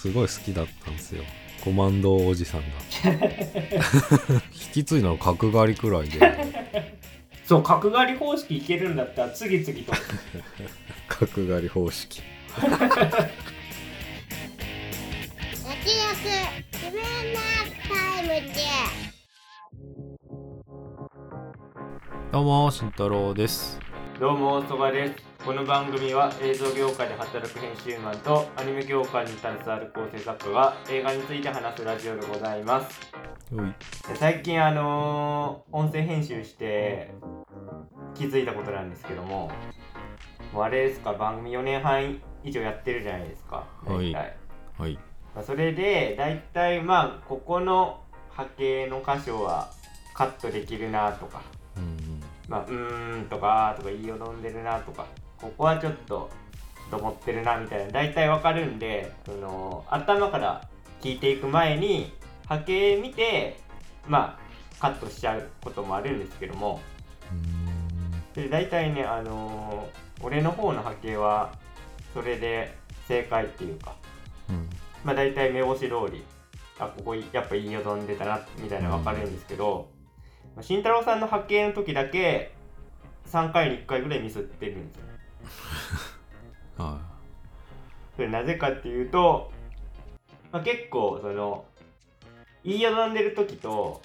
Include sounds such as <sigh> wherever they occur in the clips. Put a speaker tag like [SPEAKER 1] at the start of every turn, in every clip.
[SPEAKER 1] すごい好きだったんですよ。コマンドおじさんが。<laughs> 引き継いだの角刈りくらいで。
[SPEAKER 2] そう角刈り方式いけるんだったら次々と。<laughs>
[SPEAKER 1] 角刈り方式。
[SPEAKER 3] 焼き肉自分なタイムで
[SPEAKER 1] どうも慎太郎です。
[SPEAKER 2] どうもそばですこの番組は映像業界で働く編集マンとアニメ業界に携わる構成作家が映画について話すラジオでございます。最近あのー音声編集して気づいたことなんですけどももうあれですか番組4年半以上やってるじゃないですか
[SPEAKER 1] はい。
[SPEAKER 2] 大体。
[SPEAKER 1] はい。
[SPEAKER 2] まあ、それで大体まあここの波形の箇所はカットできるなとか
[SPEAKER 1] うん。
[SPEAKER 2] まあうーんとかとか言いよどんでるなとかここはちょっとと思ってるなみたいな大体わかるんでその頭から聞いていく前に波形見てまあカットしちゃうこともあるんですけども。
[SPEAKER 1] うん。
[SPEAKER 2] で大体ねあのー俺の方の波形はそれで正解っていうか。
[SPEAKER 1] うん。
[SPEAKER 2] まあ大体目星通りあここやっぱ言いよどんでたなみたいなの分かるんですけど、まあ慎太郎さんの発見の時だけ3回に1回ぐらいミスってるんですよ
[SPEAKER 1] は
[SPEAKER 2] それなぜかっていうと、まあ、結構その言いよどんでる時と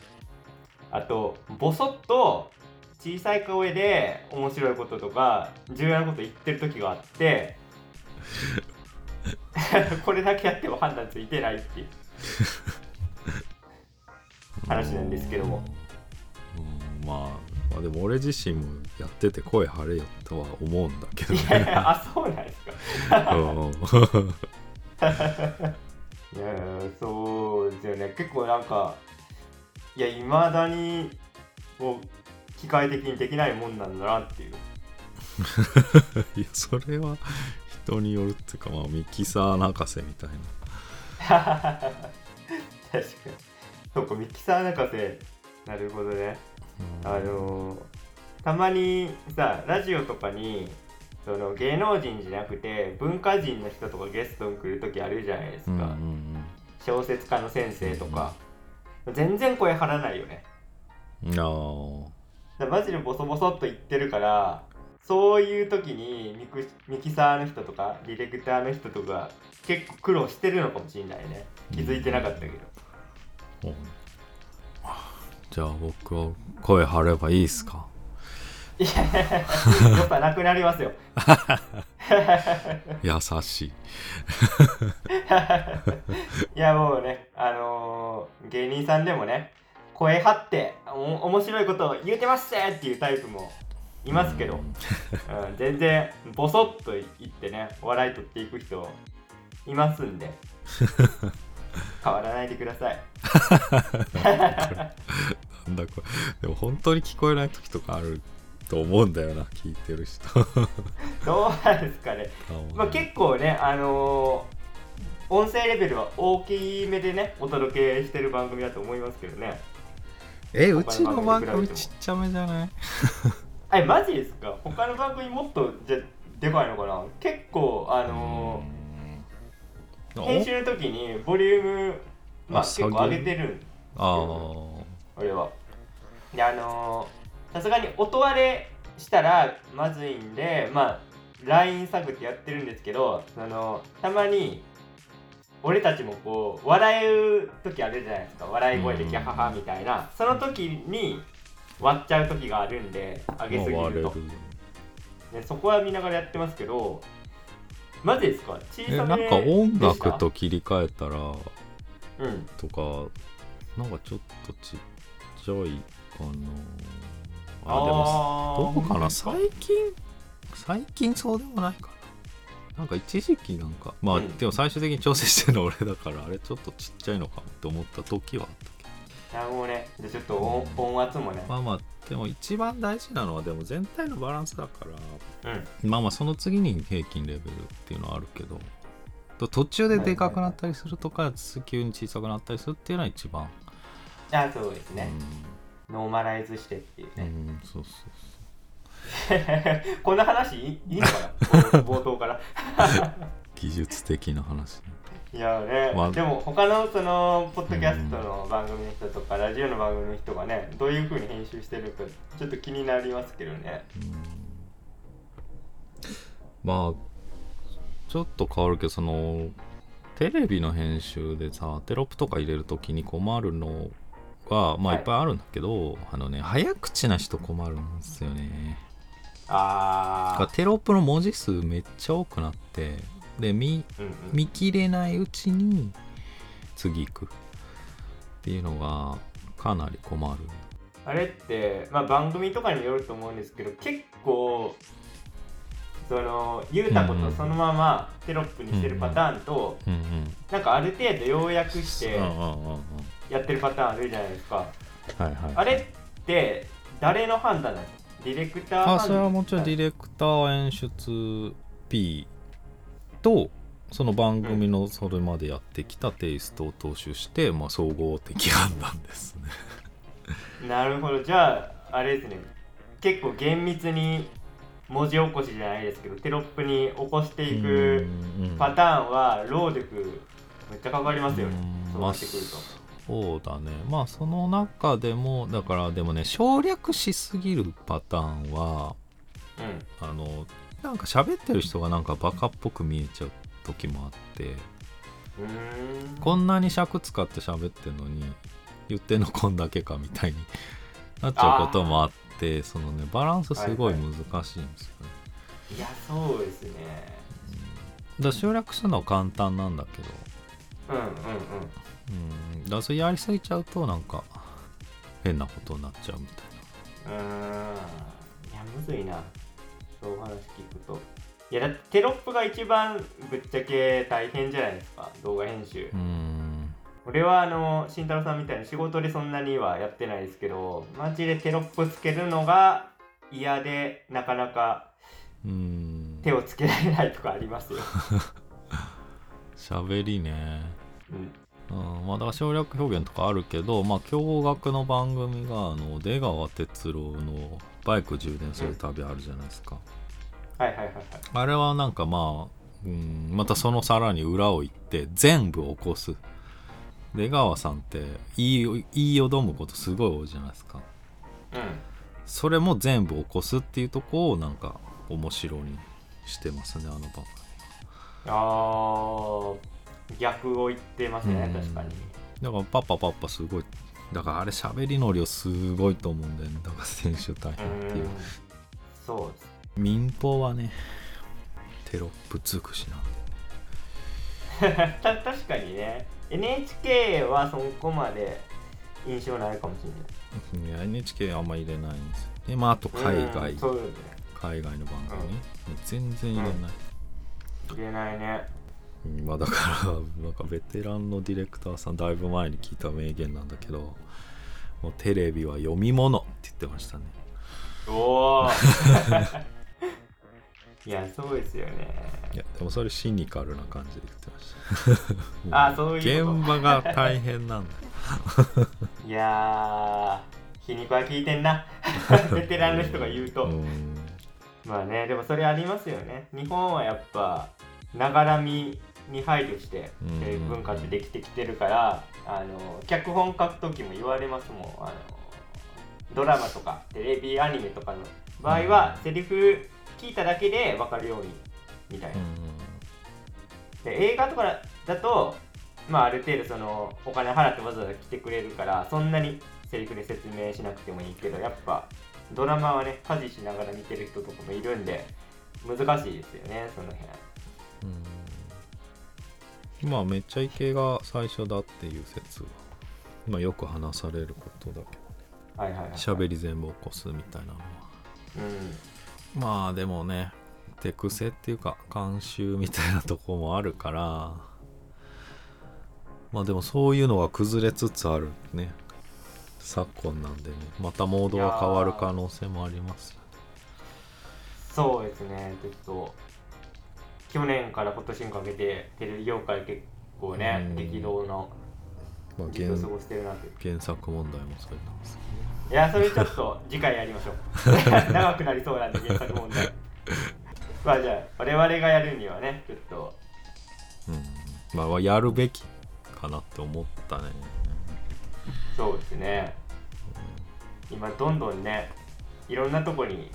[SPEAKER 2] あとボソッと小さい声で面白いこととか重要なこと言ってる時があって <laughs> これだけやっても判断ついてないっていう
[SPEAKER 1] い <laughs>
[SPEAKER 2] 話なんですけども。
[SPEAKER 1] うん。まあまあでも俺自身もやってて声張れよとは思うんだけど <laughs>
[SPEAKER 2] いやい
[SPEAKER 1] ね
[SPEAKER 2] やあそうなんですか。
[SPEAKER 1] うん。<laughs>
[SPEAKER 2] いやそうですよね。結構なんかいやいまだにこう機械的にできないもんなんだなっていう。<laughs>
[SPEAKER 1] いやそれは人によるっていうかまあミキサー泣かせみたいな。
[SPEAKER 2] 確かに。そうかミキサー泣かせ。なるほどね。
[SPEAKER 1] うん
[SPEAKER 2] あのーたまにさラジオとかにその芸能人じゃなくて文化人の人とかゲストに来る時あるじゃないですか、
[SPEAKER 1] うんうん
[SPEAKER 2] 小説家の先生とか。全然声張らないよね。
[SPEAKER 1] うんあ
[SPEAKER 2] だからマジでボソボソっと言ってるからそういう時にミクミキサーの人とかディレクターの人とか結構苦労してるのかもしれないね。気づいてなかったけど、
[SPEAKER 1] ーうんじゃあ僕は声張ればいいっすか？
[SPEAKER 2] いや <laughs> 良さなくなりますよ。<laughs>
[SPEAKER 1] 優しい。<laughs>
[SPEAKER 2] いやもうねあのー芸人さんでもね声張ってお面白いことを言うてますぜっていうタイプもいますけど、うん、全然ボソッと言ってね笑い取っていく人いますんで変わらないでください。
[SPEAKER 1] なんだこれ。でも本当に聞こえない時とかあると思うんだよな聞いてる人。
[SPEAKER 2] どうなんですかね。まあ、結構ね、あのー音声レベルは大きめでね、お届けしてる番組だと思いますけどね。
[SPEAKER 1] えうちの番組ちっちゃめじゃない？
[SPEAKER 2] え、マジですか？他の番組もっとじゃでかいのかな？結構、あのー
[SPEAKER 1] お
[SPEAKER 2] 編集の時にボリューム、まあ、
[SPEAKER 1] あ
[SPEAKER 2] 結構上げてるん
[SPEAKER 1] あ
[SPEAKER 2] 俺は。で、あのーさすがに音割れしたらまずいんで、まあ、LINE 探ってやってるんですけど、そのたまに、俺たちもこう、笑う時あるじゃないですか。笑い声でキャハハみたいな。その時に割っちゃう時があるんで、上げすぎると。ね、そこは見ながらやってますけど、マジですか？小
[SPEAKER 1] えなんか音楽と切り替えたら
[SPEAKER 2] うん。
[SPEAKER 1] とかなんかちょっとちっちゃいかな。あでもどうかな？最近最近そうでもないかな。なんか一時期なんかまあ、
[SPEAKER 2] うん。
[SPEAKER 1] でも最終的に調整してるの俺だからあれちょっとちっちゃいのかもって思った時はあった
[SPEAKER 2] なるほどね。じゃあちょっと音音圧もね。
[SPEAKER 1] まあまあでも一番大事なのはでも全体のバランスだから
[SPEAKER 2] うん。
[SPEAKER 1] まあまあその次に平均レベルっていうのはあるけどと途中ででかくなったりするとか急に小さくなったりするっていうのは一番、
[SPEAKER 2] あ、そうです
[SPEAKER 1] うん
[SPEAKER 2] ね。ノーマライズしてっていう
[SPEAKER 1] う
[SPEAKER 2] ね。
[SPEAKER 1] んそうそう <laughs>
[SPEAKER 2] こんな話いいいいのかな？冒 <laughs> 冒頭から。<laughs>
[SPEAKER 1] 技術的な話ね
[SPEAKER 2] いいやね、
[SPEAKER 1] まあ。
[SPEAKER 2] でも他のそのポッドキャストの番組の人とか、ラジオの番組の人がねどういう風に編集してるかちょっと気になりますけどね。
[SPEAKER 1] まあちょっと変わるけどそのテレビの編集でさテロップとか入れるときに困るのがまあ
[SPEAKER 2] はい。
[SPEAKER 1] いっぱいあるんだけど、あのね早口な人困るんですよね。
[SPEAKER 2] ああ
[SPEAKER 1] テロップの文字数めっちゃ多くなってで見
[SPEAKER 2] うんうん。
[SPEAKER 1] 見切れないうちに次行く。っていうのがかなり困る。
[SPEAKER 2] あれって、まあ、番組とかによると思うんですけど結構その言うたことそのままテロップにしてるパターンと、
[SPEAKER 1] うんうん。
[SPEAKER 2] なんかある程度要約してやってるパターンあるじゃないですか。
[SPEAKER 1] はいはい。
[SPEAKER 2] あれって誰の判断なの？ディレクター
[SPEAKER 1] あそれはもちろんディレクター演出 P とその番組のそれまでやってきたテイストを踏襲して、まあ、総合的判断ですね。<laughs>
[SPEAKER 2] なるほど。じゃああれですね。結構厳密に文字起こしじゃないですけどテロップに起こしていくパターンは労力めっちゃかかりますよね。
[SPEAKER 1] うん。
[SPEAKER 2] そうてくると、
[SPEAKER 1] そうだね。まあその中でもだからでもね省略しすぎるパターンは
[SPEAKER 2] うん。
[SPEAKER 1] あのなんか喋ってる人がなんかバカっぽく見えちゃう時もあってこんなに尺使って喋ってんのに言ってんのこんだけかみたいに <laughs> なっちゃうこともあってそのねバランスすごい難しいんですよね、
[SPEAKER 2] いやそうですね。
[SPEAKER 1] だから省略するのは簡単なんだけど。
[SPEAKER 2] うんうんうん。
[SPEAKER 1] うん。だそれやりすぎちゃうとなんか変なことになっちゃうみたいう
[SPEAKER 2] ーん。いやむずいなそういう話聞くと。いやだってテロップが一番ぶっちゃけ大変じゃないですか。動画編集。
[SPEAKER 1] なうん。
[SPEAKER 2] 俺はあの慎太郎さんみたいに仕事でそんなにはやってないですけどマジでテロップつけるのが嫌でなかなか
[SPEAKER 1] うん。
[SPEAKER 2] 手をつけられないとかありますよ、<laughs>
[SPEAKER 1] 喋りね。
[SPEAKER 2] うん、
[SPEAKER 1] うん。まあだから省略表現とかあるけどまあ驚愕の番組があの出川哲朗のバイク充電する旅あるじゃないですか、
[SPEAKER 2] はいはいはいはい。
[SPEAKER 1] あれはなんかまあ、うん、またそのさらに裏を行って全部起こす。出川さんって言いよどむことすごい多いじゃないですか。
[SPEAKER 2] うん
[SPEAKER 1] それも全部起こすっていうとこをなんか面白にしてますねあの番
[SPEAKER 2] あー逆を言ってますね
[SPEAKER 1] うん。
[SPEAKER 2] 確かに。
[SPEAKER 1] だからパッパパッパすごい。だからあれ喋りの量すごいと思うんだよねだから選手大
[SPEAKER 2] う
[SPEAKER 1] 変っていう。
[SPEAKER 2] ーん。そうです
[SPEAKER 1] 民放はねテロップ尽くしなんで
[SPEAKER 2] た <laughs> 確かにね。NHK はそこまで印象ないかもしれない。
[SPEAKER 1] いや NHK あんま入れないんですよ。でまああと海外。
[SPEAKER 2] うんそうよね。
[SPEAKER 1] 海外の番組、全然入れない、
[SPEAKER 2] 入れないね。
[SPEAKER 1] うんまあだからなんかベテランのディレクターさんだいぶ前に聞いた名言なんだけどもうテレビは読み物って言ってましたね。
[SPEAKER 2] おお <laughs> いやそうですよね。
[SPEAKER 1] いやでもそれシニカルな感じで言ってました。<laughs>
[SPEAKER 2] あそういうこと。
[SPEAKER 1] 現場が大変なんだ。<laughs>
[SPEAKER 2] いやー皮肉は聞いてんな。<laughs> ベテランの人が言うと、
[SPEAKER 1] うん。
[SPEAKER 2] まあねでもそれありますよね。日本はやっぱながらみに配慮して
[SPEAKER 1] うん。
[SPEAKER 2] テレビ文化ってできてきてるからあの脚本書く時も言われますもん。あのドラマとかテレビアニメとかの場合は、セリフ聞いただけで分かるようにみたいな、で映画とかだとまあある程度そのお金払ってわざわざ来てくれるからそんなにセリフで説明しなくてもいいけどやっぱドラマはね家事しながら見てる人とかもいるんで難しいですよねその辺。
[SPEAKER 1] うん。まあめっちゃイケが最初だっていう説は、まあ、よく話されることだけど
[SPEAKER 2] はいはいはい。
[SPEAKER 1] 喋り全部起こすみたいなのは。
[SPEAKER 2] うん
[SPEAKER 1] まあでもね手癖っていうか慣習みたいなとこもあるからまあでもそういうのが崩れつつあるね。昨今なんでね。またモードが変わる可能性もあります。よね
[SPEAKER 2] そうですね。ちょっと去年から今年にかけてテレビ業界結構ね
[SPEAKER 1] うん。
[SPEAKER 2] 激動の
[SPEAKER 1] まあ
[SPEAKER 2] 時期を過
[SPEAKER 1] 原
[SPEAKER 2] ごしてるなって。
[SPEAKER 1] 原作問題もそういうのです
[SPEAKER 2] いやそれちょっと次回やりましょう。<laughs> 長くなりそうなんで原作問題。まあじゃあ我々がやるにはねちょっと。
[SPEAKER 1] うん。まあやるべきかなって思ったね。
[SPEAKER 2] そうですね。今どんどんねいろんなとこに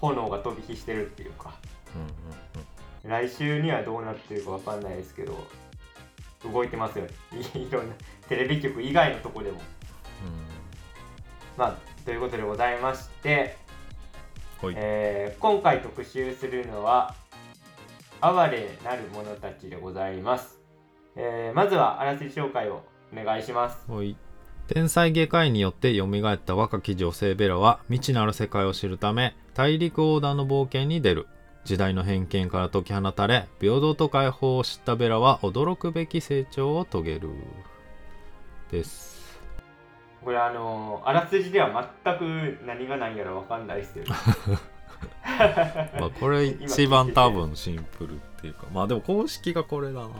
[SPEAKER 2] 炎が飛び火してるっていうか。
[SPEAKER 1] うん
[SPEAKER 2] 来週にはどうなってるかわかんないですけど動いてますよね。い <laughs> いろんなテレビ局以外のとこでもまあということでございまして、えー今回特集するのは哀れなる者たちでございます、えーまずはあらすじ紹介をお願いします。
[SPEAKER 1] はい。天才外科医によって蘇った若き女性ベラは未知なる世界を知るため大陸横断の冒険に出る。時代の偏見から解き放たれ平等と解放を知ったベラは驚くべき成長を遂げる。です
[SPEAKER 2] これあのーあらすじでは全く何が何やらわかんないですよ。ね <laughs>
[SPEAKER 1] まあこれ一番多分シンプルっていうか。まあでも公式がこれだな。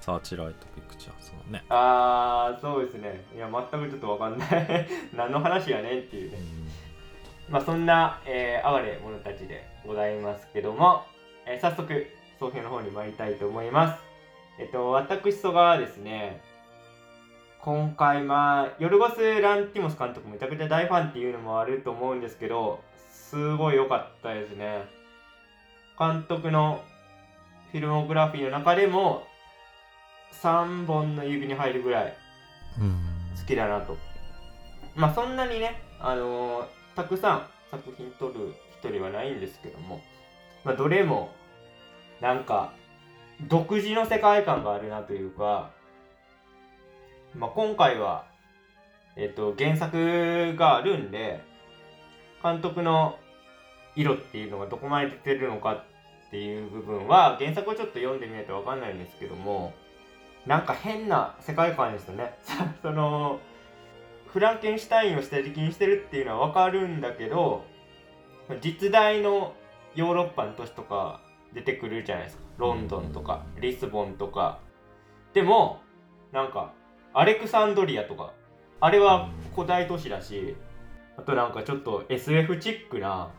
[SPEAKER 1] サーチライトピクチャーズのね。
[SPEAKER 2] あーそうですね。いや全くちょっとわかんない。<laughs> 何の話やねんっていうね。まあそんな、えー、哀れ者たちでございますけども、えー早速総評の方に参りたいと思います。えっと私曽我はですね今回まあヨルゴス・ランティモス監督めちゃくちゃ大ファンっていうのもあると思うんですけどすごい良かったですね監督のフィルモグラフィーの中でも3本の指に入るぐらい
[SPEAKER 1] うん
[SPEAKER 2] 好きだなと。まあそんなにね、あのーたくさん作品撮る人ではないんですけども、まあどれもなんか独自の世界観があるなというか、まあ今回は、えっと原作があるんで、監督の色っていうのがどこまで出てるのかっていう部分は原作をちょっと読んでみないとわかんないんですけども、なんか変な世界観ですよね。<laughs> そのフランケンシュタインを下敷きにしてるっていうのはわかるんだけど実在のヨーロッパの都市とか出てくるじゃないですか。ロンドンとかリスボンとか。でもなんかアレクサンドリアとか。あれは古代都市だしあとなんかちょっと SF チックな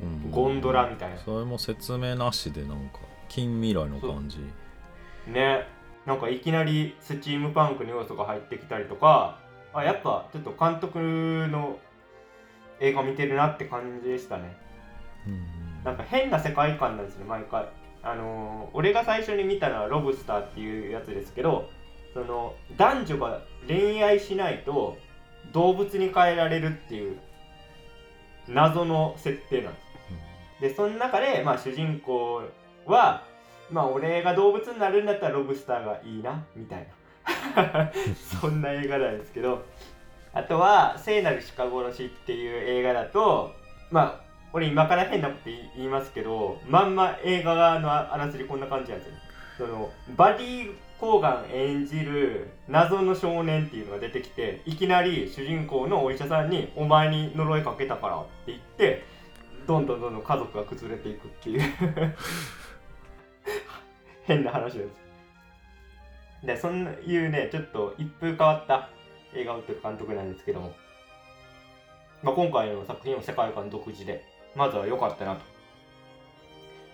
[SPEAKER 1] うん。
[SPEAKER 2] ゴンドラみたいな。
[SPEAKER 1] それも説明なしでなんか近未来の感じ。
[SPEAKER 2] ね。なんかいきなりスチームパンクの要素が入ってきたりとかあやっぱちょっと監督の映画見てるなって感じでしたね。
[SPEAKER 1] うん
[SPEAKER 2] なんか変な世界観なんですね毎回。あのー俺が最初に見たのはロブスターっていうやつですけどその男女が恋愛しないと動物に変えられるっていう謎の設定なんです。でその中で、まあ、主人公はまあ俺が動物になるんだったらロブスターがいいなみたいな。<laughs> そんな映画なんですけど。あとは「聖なる鹿殺し」っていう映画だとまあ俺今から変なこと言いますけどまんま映画のあらすじこんな感じなんですよそのバディ・コーガン演じる謎の少年っていうのが出てきていきなり主人公のお医者さんに「お前に呪いかけたから」って言ってどんどんどんどん家族が崩れていくっていう。<laughs> 変な話です。でそんないうねちょっと一風変わった映画を撮る監督なんですけども、まあ、今回の作品も世界観独自でまずは良かったなと。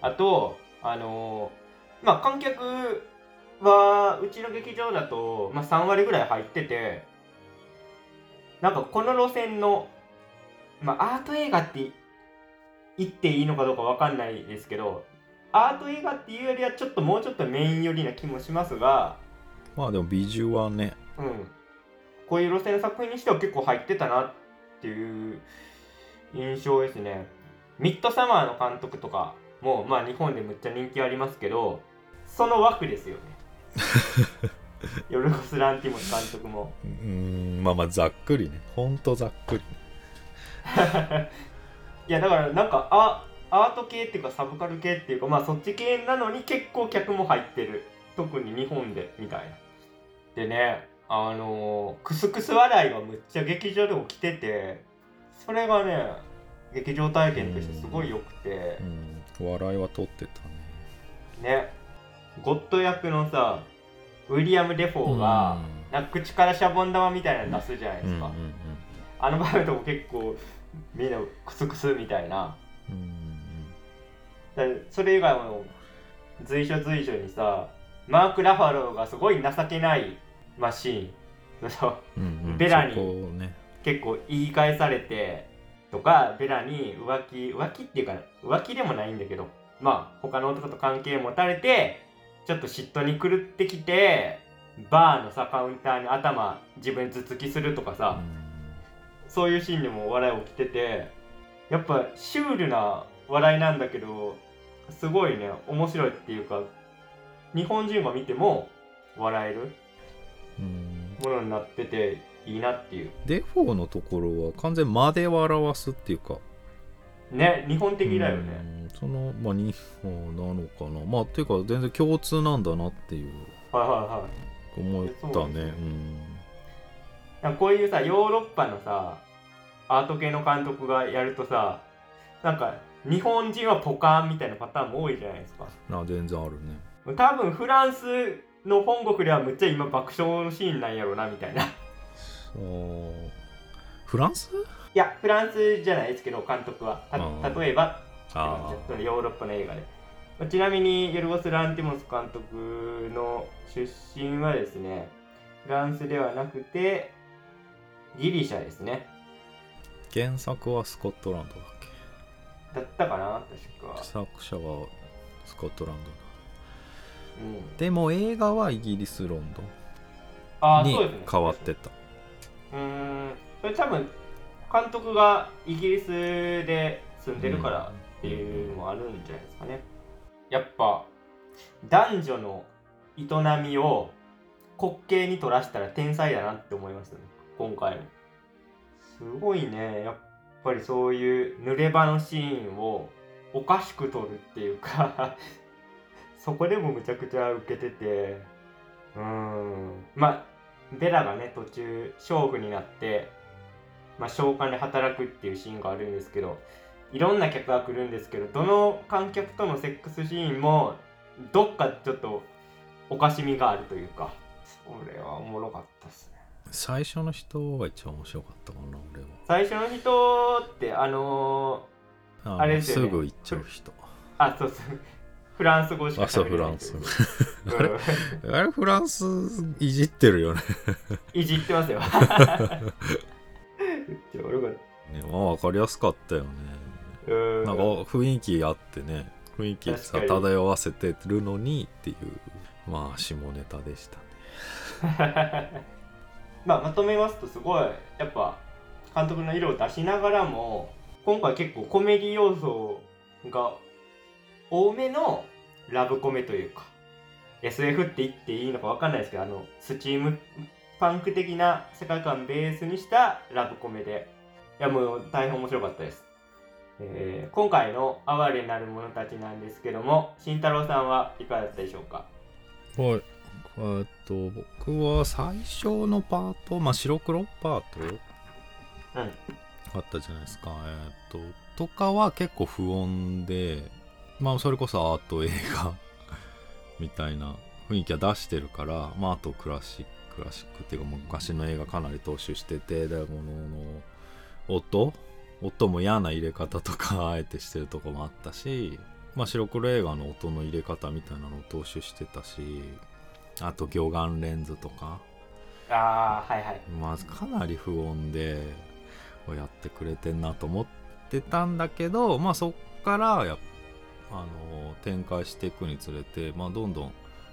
[SPEAKER 2] あとあのーまあ観客はうちの劇場だと、まあ、3割ぐらい入っててなんかこの路線の、まあ、アート映画って言っていいのかどうかわかんないですけどアート映画っていうよりはちょっともうちょっとメイン寄りな気もしますが、
[SPEAKER 1] まあでもビジュはね
[SPEAKER 2] うん、こういう路線の作品にしては結構入ってたなっていう印象ですね。ミッドサマーの監督とかも、まあ、日本でむっちゃ人気ありますけどその枠ですよね。ヨルゴス・ランティモス監督も。
[SPEAKER 1] うーんまあまあざっくりね。ほんとざっくり。<laughs>
[SPEAKER 2] いやだからなんかあアート系っていうかサブカル系っていうかまあそっち系なのに結構客も入ってる。特に日本でみたいな。でねあのークスクス笑いがむっちゃ劇場で起きててそれがね劇場体験としてすごい良くて。
[SPEAKER 1] うん笑いは取ってたね。
[SPEAKER 2] ねゴッド役のさウィリアム・デフォーがなんか口からシャボン玉みたいなの出すじゃないですか、あの場面とか結構みんなクスクスみたいな。
[SPEAKER 1] うんうん
[SPEAKER 2] それ以外も随所随所にさマーク・ラファローがすごい情けないマシーンそう
[SPEAKER 1] うんうん。
[SPEAKER 2] ベラに結構言い返されてとかベラに浮気浮気っていうか浮気でもないんだけどまあ他の男と関係持たれてちょっと嫉妬に狂ってきてバーのさカウンターに頭自分頭突きするとかさ、そういうシーンでも笑い起きててやっぱシュールな笑いなんだけどすごいね面白いっていうか日本人が見ても笑える
[SPEAKER 1] うん。
[SPEAKER 2] ものになってていいなっていう。
[SPEAKER 1] デフォーのところは完全間で表すっていうか。
[SPEAKER 2] ね日本的だよね。
[SPEAKER 1] うんそのまあ日本なのかな。まあっていうか全然共通なんだなっていう
[SPEAKER 2] はいはいはい。
[SPEAKER 1] 思った
[SPEAKER 2] そうです
[SPEAKER 1] ね。
[SPEAKER 2] なんかこういうさヨーロッパのさアート系の監督がやるとさなんか日本人はポカーンみたいなパターンも多いじゃないですか。
[SPEAKER 1] うんあ全然あるね。
[SPEAKER 2] 多分フランスの本国ではむっちゃ今爆笑のシーンなんやろうなみたいな。い
[SPEAKER 1] そう。フランス？
[SPEAKER 2] やフランスじゃないですけど監督は。た
[SPEAKER 1] うん
[SPEAKER 2] 例えば
[SPEAKER 1] あ
[SPEAKER 2] そのヨーロッパの映画で。まあちなみにヨルゴス・ランティモス監督の出身はですねフランスではなくてギリシャですね。
[SPEAKER 1] 原作はスコットランドだっ
[SPEAKER 2] だったかな？
[SPEAKER 1] け
[SPEAKER 2] 確か。
[SPEAKER 1] 作者はスコットランドだ。
[SPEAKER 2] うん。
[SPEAKER 1] でも映画はイギリスロンドンに
[SPEAKER 2] ああそうですね。
[SPEAKER 1] 変わってた。
[SPEAKER 2] うーん。それ多分監督がイギリスで住んでるからっていうのもあるんじゃないですかね。やっぱ男女の営みを滑稽に取らしたら天才だなって思いましたね。今回も。すごいね。やっぱりそういう濡れ場のシーンをおかしく撮るっていうか <laughs> そこでもむちゃくちゃ受けてて。うーん。まあベラがね途中娼婦になって、まあ、召喚で働くっていうシーンがあるんですけどいろんな客が来るんですけどどの観客とのセックスシーンもどっかちょっとおかしみがあるというかそれはおもろかったっすね。
[SPEAKER 1] 最初の人が一番面白かったかな俺は。
[SPEAKER 2] 最初の人ってあの
[SPEAKER 1] あの
[SPEAKER 2] あれですよね。
[SPEAKER 1] ぐ行っちゃう人。
[SPEAKER 2] ー、あそうそうフランス語しか
[SPEAKER 1] あそう
[SPEAKER 2] 喋れない
[SPEAKER 1] フランス。
[SPEAKER 2] うん。<laughs>
[SPEAKER 1] あれあれフランスいじってるよね。<laughs>
[SPEAKER 2] いじってますよ。<laughs> めっちゃおもろかっ
[SPEAKER 1] ねまあ分かりやすかったよね。
[SPEAKER 2] たうん。
[SPEAKER 1] なんか雰囲気あってね。雰囲気さ漂わせてるのにっていうまあ下ネタでしたね。<laughs>
[SPEAKER 2] まあまとめますとすごいやっぱ監督の色を出しながらも今回結構コメディ要素が多めのラブコメというか SF って言っていいのか分かんないですけどあのスチームパンク的な世界観ベースにしたラブコメでいやもう大変面白かったです、えー今回の「哀れなる者たち」なんですけども慎太郎さんはいかがだったでしょうか？
[SPEAKER 1] はい。えっと僕は最初のパートまあ白黒パート
[SPEAKER 2] うん。
[SPEAKER 1] あったじゃないですか。えっととかは結構不穏でまあそれこそアート映画 <laughs> みたいな雰囲気は出してるからまああとクラシッククラシックっていうか昔の映画かなり踏襲しててでものの音音も嫌な入れ方とか <laughs> あえてしてるとこもあったしまあ白黒映画の音の入れ方みたいなのを踏襲してたしあと魚眼レンズとか。
[SPEAKER 2] ああはいはい。
[SPEAKER 1] まあかなり不穏でやってくれてんなと思ってたんだけどまあそっからやあの展開していくにつれてまあどんどん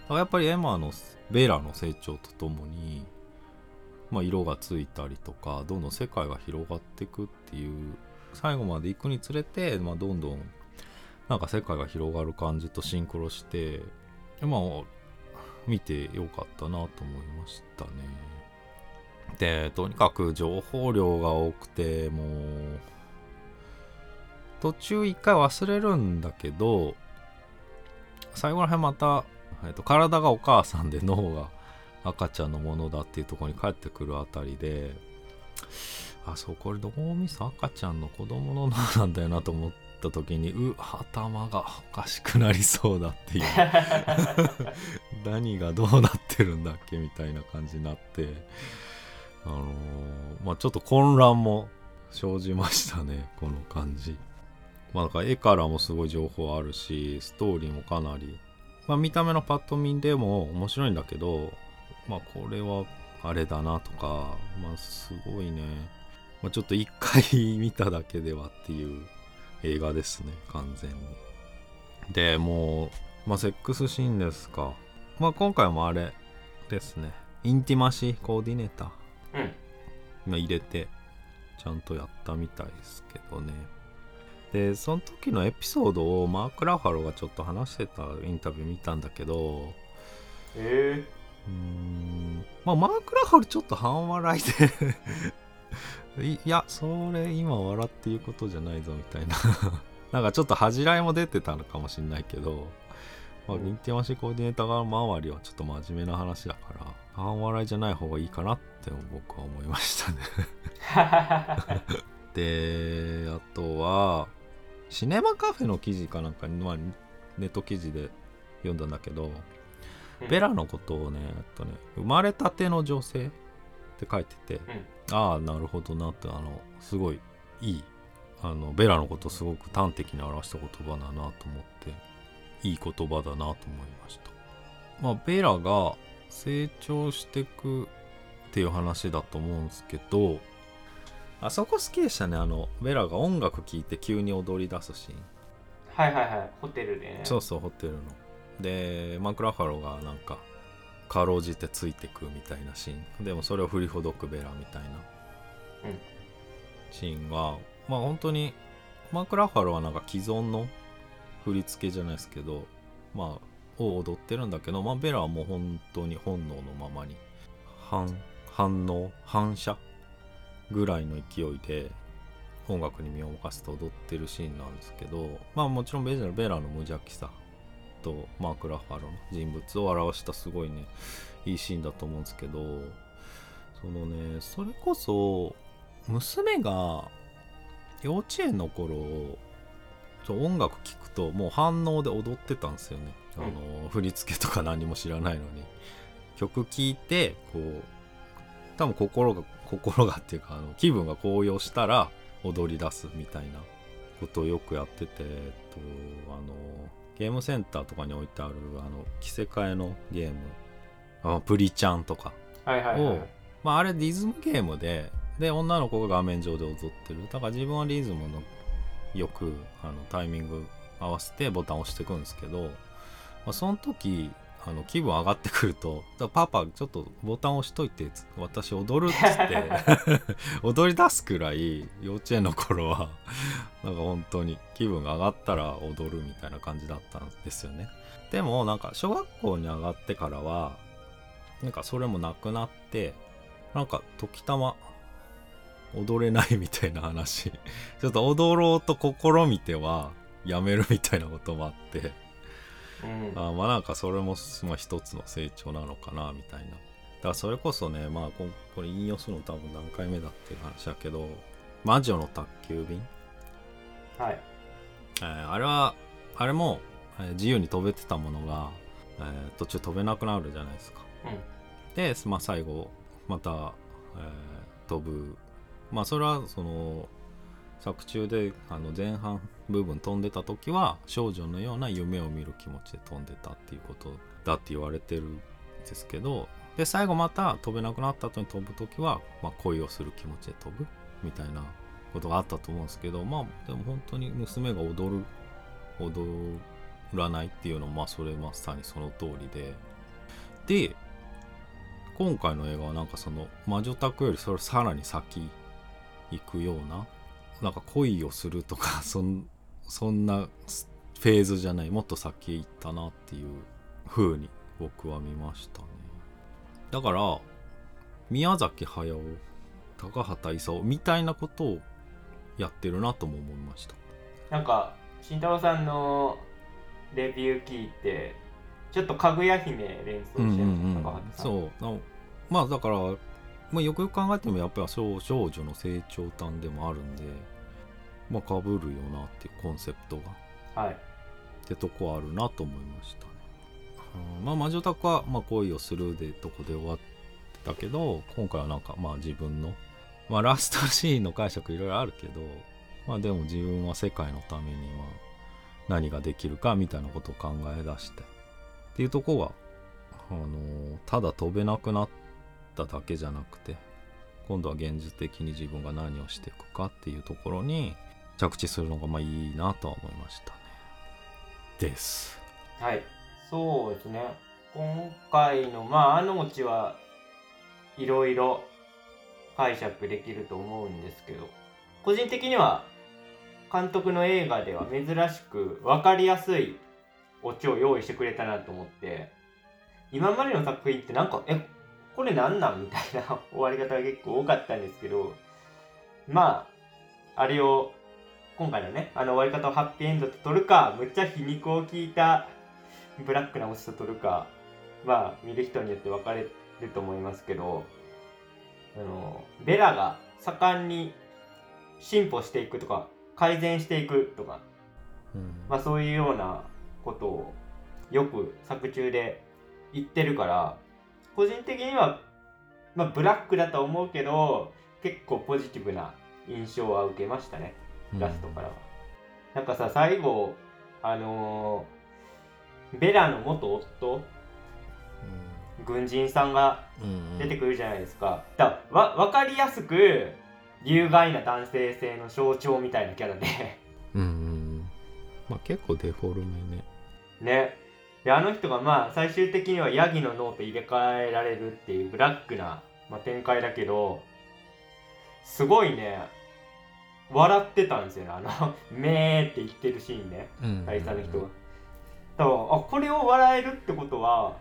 [SPEAKER 1] やっぱりエマのベラの成長とともに、まあ、色がついたりとかどんどん世界が広がっていくっていう最後まで行くにつれて、まあ、どんどんなんか世界が広がる感じとシンクロしてまあ見てよかったなと思いましたね。でとにかく情報量が多くてもう途中一回忘れるんだけど最後らへんまた、えっと体がお母さんで脳が赤ちゃんのものだっていうところに帰ってくるあたりであそうこれ脳みそ赤ちゃんの子供の脳なんだよなと思った時にう頭がおかしくなりそうだっていう。<laughs> 何がどうなってるんだっけみたいな感じになって。あのーまあちょっと混乱も生じましたねこの感じ。まあだから絵からもすごい情報あるしストーリーもかなり。まあ、見た目のパッと見でも面白いんだけどまあこれはあれだなとかまあすごいね、まあ、ちょっと一回 <laughs> 見ただけではっていう映画ですね完全に。でもうまあセックスシーンですか。まあ今回もあれですね。インティマシーコーディネーター。
[SPEAKER 2] うん。
[SPEAKER 1] まあ入れてちゃんとやったみたいですけどね。でその時のエピソードをマーク・ラファロがちょっと話してたインタビュー見たんだけど
[SPEAKER 2] え
[SPEAKER 1] うーん。まあマーク・ラファロちょっと半笑いで。いいやそれ今笑っていうことじゃないぞみたいな。<laughs> なんかちょっと恥じらいも出てたのかもしんないけど、まあ、
[SPEAKER 2] うん
[SPEAKER 1] インティマシーコーディネーター側周りはちょっと真面目な話だから半笑いじゃない方がいいかなって僕は思いましたね。<laughs> であとはシネマカフェの記事かなんかに、まあ、ネット記事で読んだんだけど、ベラのことをねえっとね生まれたての女性って書いてて、ああなるほどなってあのすごいいいあのベラのことをすごく端的に表した言葉だなと思っていい言葉だなと思いました。まあベラが成長してくっていう話だと思うんですけどあそこ好きでしたねあのベラが音楽聴いて急に踊り出すシーン。
[SPEAKER 2] はいはいはいホテルでね。
[SPEAKER 1] そうそうホテルのでマクラファロがなんかかろうじてついてくみたいなシーン。でもそれを振りほどくベラみたいな
[SPEAKER 2] うん。
[SPEAKER 1] シーンがまあ本当にマクラファロはなんか既存の振り付けじゃないですけどまあを踊ってるんだけど、まあ、ベラはもう本当に本能のままに反反応反射ぐらいの勢いで音楽に身を任せて踊ってるシーンなんですけどまあもちろんベラの無邪気さとマーク・ラファロの人物を表したすごいねいいシーンだと思うんですけどそのねそれこそ娘が幼稚園の頃音楽聴くともう反応で踊ってたんですよね、あの振り付けとか何も知らないのに。曲聴いてこう多分心が心がっていうかあの気分が高揚したら踊り出すみたいなことをよくやってて、えっと、あのゲームセンターとかに置いてあるあの着せ替えのゲーム。あプリちゃんとか。
[SPEAKER 2] はいはいはい。
[SPEAKER 1] をまああれリズムゲームでで女の子が画面上で踊ってる。だから自分はリズムのよくあのタイミング合わせてボタンを押していくんですけど、まあ、その時あの気分上がってくると「だからパパちょっとボタン押しといて」つって私踊るっつって <laughs> 踊り出すくらい幼稚園の頃はなんか本当に気分が上がったら踊るみたいな感じだったんですよね。でもなんか小学校に上がってからはなんかそれもなくなってなんか時たま踊れないみたいな話。ちょっと踊ろうと試みてはやめるみたいなこともあって
[SPEAKER 2] うん。
[SPEAKER 1] あーまあなんかそれも、まあ、一つの成長なのかなみたいな。だからそれこそねまあここれ引用するの多分何回目だっていう話だけど「魔女の宅急便」
[SPEAKER 2] はい。
[SPEAKER 1] えーあれはあれも、えー自由に飛べてたものが、えー途中飛べなくなるじゃないですか。で、まあ、最後また、えー飛ぶ。まあそれはその作中であの前半部分飛んでた時は少女のような夢を見る気持ちで飛んでたっていうことだって言われてるんですけどで最後また飛べなくなった後に飛ぶ時は、まあ、恋をする気持ちで飛ぶみたいなことがあったと思うんですけどまあでも本当に娘が踊る踊らないっていうのもまあそれまさにその通りで。で今回の映画はなんかその魔女宅よりそれさらに先行くようななんか恋をするとか <laughs> そんそんなフェーズじゃないもっと先行ったなっていう風に僕は見ましたね。だから宮崎駿高畑勲みたいなことをやってるなとも思いました。
[SPEAKER 2] なんか慎太郎さんのレビュー聞いてちょっとかぐや姫連想してます高畑さん。
[SPEAKER 1] そう。なまあだから、まあ、よくよく考えてもやっぱり少少女の成長端でもあるんでまあかぶるよなっていうコンセプトが
[SPEAKER 2] はい
[SPEAKER 1] ってとこあるなと思いましたね。うんまあ魔女宅は、まあ、恋をするでとこで終わったけど今回はなんかまあ自分の、まあ、ラストシーンの解釈いろいろあるけどまあでも自分は世界のためには何ができるかみたいなことを考え出してっていうとこが、あのーただ飛べなくなっただけじゃなくて今度は現実的に自分が何をしていくかっていうところに着地するのがまあいいなとは思いましたね。です。
[SPEAKER 2] はい。そうですね。今回のまああのオチはいろいろ解釈できると思うんですけど個人的には監督の映画では珍しく分かりやすいオチを用意してくれたなと思って今までの作品ってなんかえこれなんなんみたいな終わり方が結構多かったんですけどまああれを今回のねあの終わり方をハッピーエンドと取るかむっちゃ皮肉を聞いたブラックなオチと取るかまあ見る人によって分かれると思いますけどあのベラが盛んに進歩していくとか改善していくとか
[SPEAKER 1] うん。
[SPEAKER 2] まあそういうようなことをよく作中で言ってるから個人的には、まあ、ブラックだと思うけど結構ポジティブな印象は受けましたねラストからは。なんかさ最後あのーベラの元夫軍人さんが
[SPEAKER 1] うん。
[SPEAKER 2] 出てくるじゃないですか。だわ分かりやすく有害な男性性の象徴みたいなキャラで。
[SPEAKER 1] うんうんまあ結構デフォルメね。
[SPEAKER 2] ね。であの人がまあ最終的にはヤギの脳と入れ替えられるっていうブラックな、まあ、展開だけどすごいね笑ってたんですよね。あの「<laughs> めー」って言ってるシーンね。
[SPEAKER 1] うん。
[SPEAKER 2] 大佐の人が。だからあこれを笑えるってことは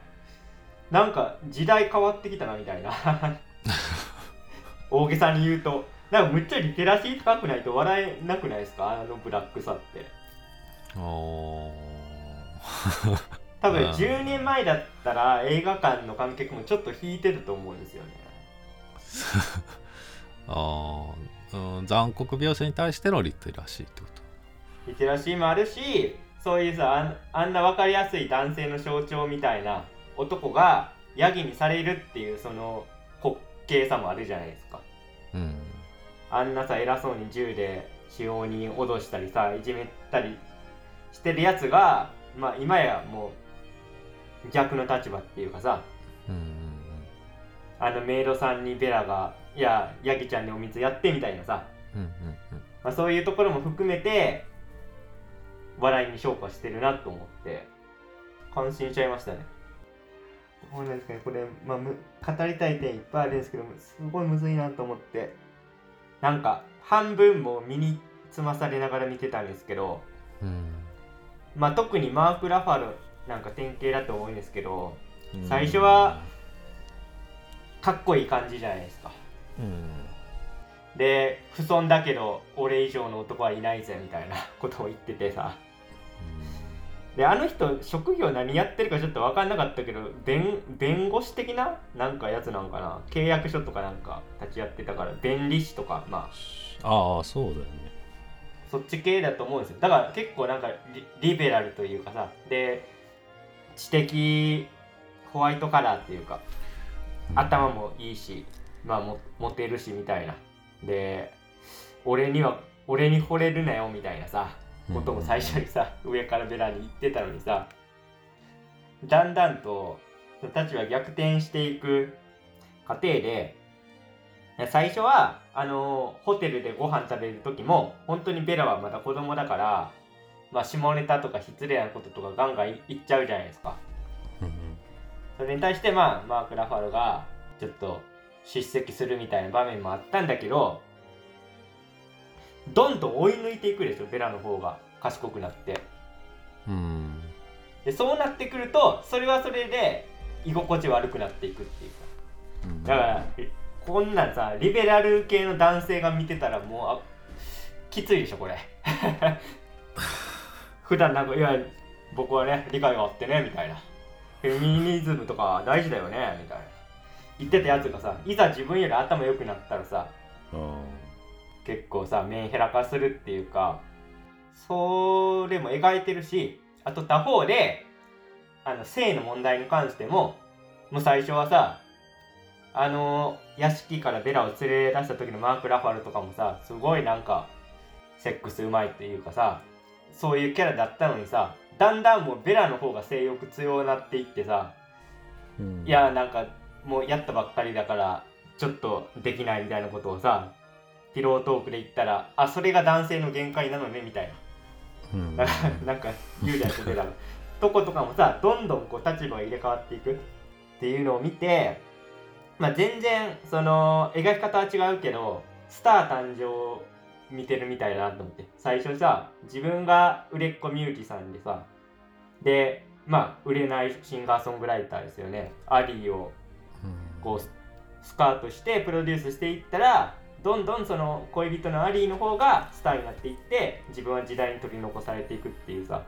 [SPEAKER 2] なんか時代変わってきたなみたいな。<laughs> 大げさに言うと。なんかむっちゃリテラシー高くないと笑えなくないですか？あのブラックさって。多分
[SPEAKER 1] うん
[SPEAKER 2] 10年前だったら映画館の観客もちょっと引いてたと思うんですよね。<laughs>
[SPEAKER 1] あー、うん、残酷描写に対してのリテラシーってこと。
[SPEAKER 2] リテラシーもあるしそういうさあんな分かりやすい男性の象徴みたいな男がヤギにされるっていうその滑稽さもあるじゃないですか。
[SPEAKER 1] うん。
[SPEAKER 2] あんなさ偉そうに銃で使用に脅したりさいじめたりしてるやつがまあ今やもう逆の立場っていうかさ
[SPEAKER 1] うんうん。
[SPEAKER 2] あのメイドさんにベラが「いやヤギちゃんにお水やって」みたいなさ、
[SPEAKER 1] うんうん
[SPEAKER 2] まあ、そういうところも含めて笑いに昇華してるなと思って感心しちゃいましたね。どうなんですかね。これ、まあ、む語りたい点いっぱいあるんですけどすごいむずいなと思って。なんか半分も身につまされながら見てたんですけど、
[SPEAKER 1] うん。
[SPEAKER 2] まあ、特にマーク・ラファルなんか典型だと思うんですけど
[SPEAKER 1] うん。
[SPEAKER 2] 最初はかっこいい感じじゃないですか。
[SPEAKER 1] うん。
[SPEAKER 2] で不遜だけど俺以上の男はいないぜみたいな <laughs> ことを言っててさ。であの人職業何やってるかちょっと分かんなかったけど弁弁護士的ななんかやつなんかな。契約書とかなんか立ち会ってたから弁理士とかまあ。
[SPEAKER 1] ああそうだよね。
[SPEAKER 2] そっち系だと思うんですよ。だから結構なんかリリベラルというかさ。で知的ホワイトカラーっていうか頭もいいしまあもモテるしみたいな。で俺には俺に惚れるなよみたいなさことも最初にさ上からベラに言ってたのにさだんだんと立場逆転していく過程で最初はあのホテルでご飯食べる時も本当にベラはまだ子供だから、まあ、下ネタとか失礼なこととかガンガン言っちゃうじゃないですか。
[SPEAKER 1] うん
[SPEAKER 2] それに対してまあマーク・ラファルがちょっと叱責するみたいな場面もあったんだけどどんどん追い抜いていくでしょベラの方が賢くなって。
[SPEAKER 1] うん。
[SPEAKER 2] でそうなってくるとそれはそれで居心地悪くなっていくっていうか。
[SPEAKER 1] うん。
[SPEAKER 2] だからえこんなんさリベラル系の男性が見てたらもうあきついでしょこれ。<laughs> 普段なんかいや僕はね理解があってねみたいな。フェミニズムとか大事だよねみたいな言ってたやつがさいざ自分より頭良くなったらさ
[SPEAKER 1] あ
[SPEAKER 2] 結構さメンヘラ化するっていうかそれも描いてるしあと他方であの性の問題に関してももう最初はさあの屋敷からベラを連れ出した時のマーク・ラファルとかもさすごいなんかセックスうまいっていうかさそういうキャラだったのにさだんだんもうベラの方が性欲強くなっていってさ
[SPEAKER 1] うん。
[SPEAKER 2] いやなんかもうやったばっかりだからちょっとできないみたいなことをさピロートークで言ったらあそれが男性の限界なのねみたい
[SPEAKER 1] うん。
[SPEAKER 2] な <laughs> なんか言うじゃないですかベラのとことかもさどんどんこう立場が入れ替わっていく。っていうのを見てまあ全然その描き方は違うけどスター誕生を見てるみたいだなと思って。最初さ自分が売れっ子ミュージシャンでさでまあ売れないシンガーソングライターですよね。アリーを
[SPEAKER 1] うん
[SPEAKER 2] こうススカートしてプロデュースしていったらどんどんその恋人のアリーの方がスターになっていって自分は時代に取り残されていくっていうさ。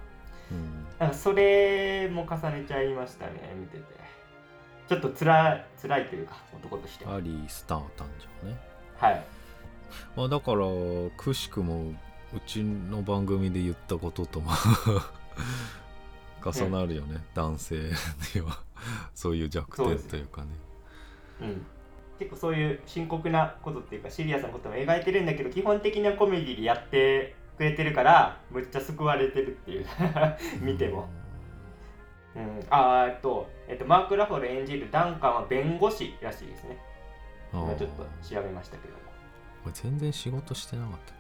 [SPEAKER 1] うん。
[SPEAKER 2] なんかそれも重ねちゃいましたね見てて。ちょっとつらい辛いというか男としては。
[SPEAKER 1] アリースター誕生ね。
[SPEAKER 2] はい。
[SPEAKER 1] まあだからくしくもうちの番組で言ったこととも <laughs> 重なるよね、男性には。そういう弱点というかね。
[SPEAKER 2] うん結構そういう深刻なことっていうかシリアスなことも描いてるんだけど基本的なコメディでやってくれてるからむっちゃ救われてるっていう <laughs> 見ても、うん、あーえっと、えっと、マーク・ラフォール演じるダンカンは弁護士らしいですね。
[SPEAKER 1] うん
[SPEAKER 2] 今ちょっと調べましたけども。
[SPEAKER 1] 俺全然仕事してなかった。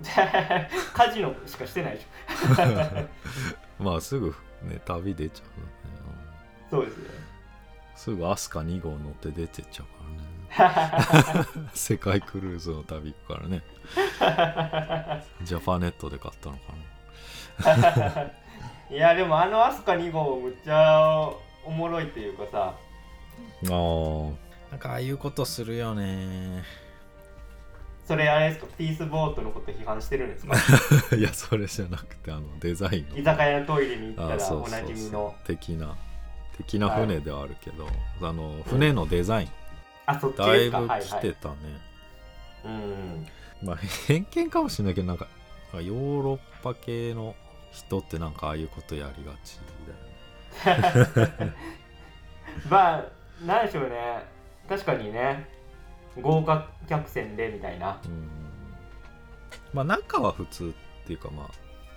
[SPEAKER 1] <laughs>
[SPEAKER 2] カジノしかしてないでしょ。<laughs>
[SPEAKER 1] まあすぐね旅出ちゃうのね。
[SPEAKER 2] そうですね。
[SPEAKER 1] うんすぐアスカ2号乗って出てっちゃうからね。<laughs> 世界クルーズの旅行くからね。ジャパネットで買ったのかな。<laughs> い
[SPEAKER 2] やでもあのアスカ2号むっちゃおもろいっていうかさ。
[SPEAKER 1] あー。なんかああいうことするよね。
[SPEAKER 2] それあれですか？ピースボートのこと批判してるんですか？<laughs>
[SPEAKER 1] いやそれじゃなくてあのデザインの。
[SPEAKER 2] 居酒屋のトイレに行った
[SPEAKER 1] あ
[SPEAKER 2] らお
[SPEAKER 1] そうそうそう。
[SPEAKER 2] なじみの。
[SPEAKER 1] 的な的な船ではあるけど、あの船のデザイン、
[SPEAKER 2] あそっち
[SPEAKER 1] だいぶ
[SPEAKER 2] ですかはいはい。
[SPEAKER 1] 来てたね、
[SPEAKER 2] うん
[SPEAKER 1] まあ偏見かもしれないけどなんかヨーロッパ系の人ってなんかああいうことやりがちだよね。<laughs>
[SPEAKER 2] まあなんでしょうね。確かにね。豪華客船でみたいな。
[SPEAKER 1] うん。まあ中は普通っていうかまあ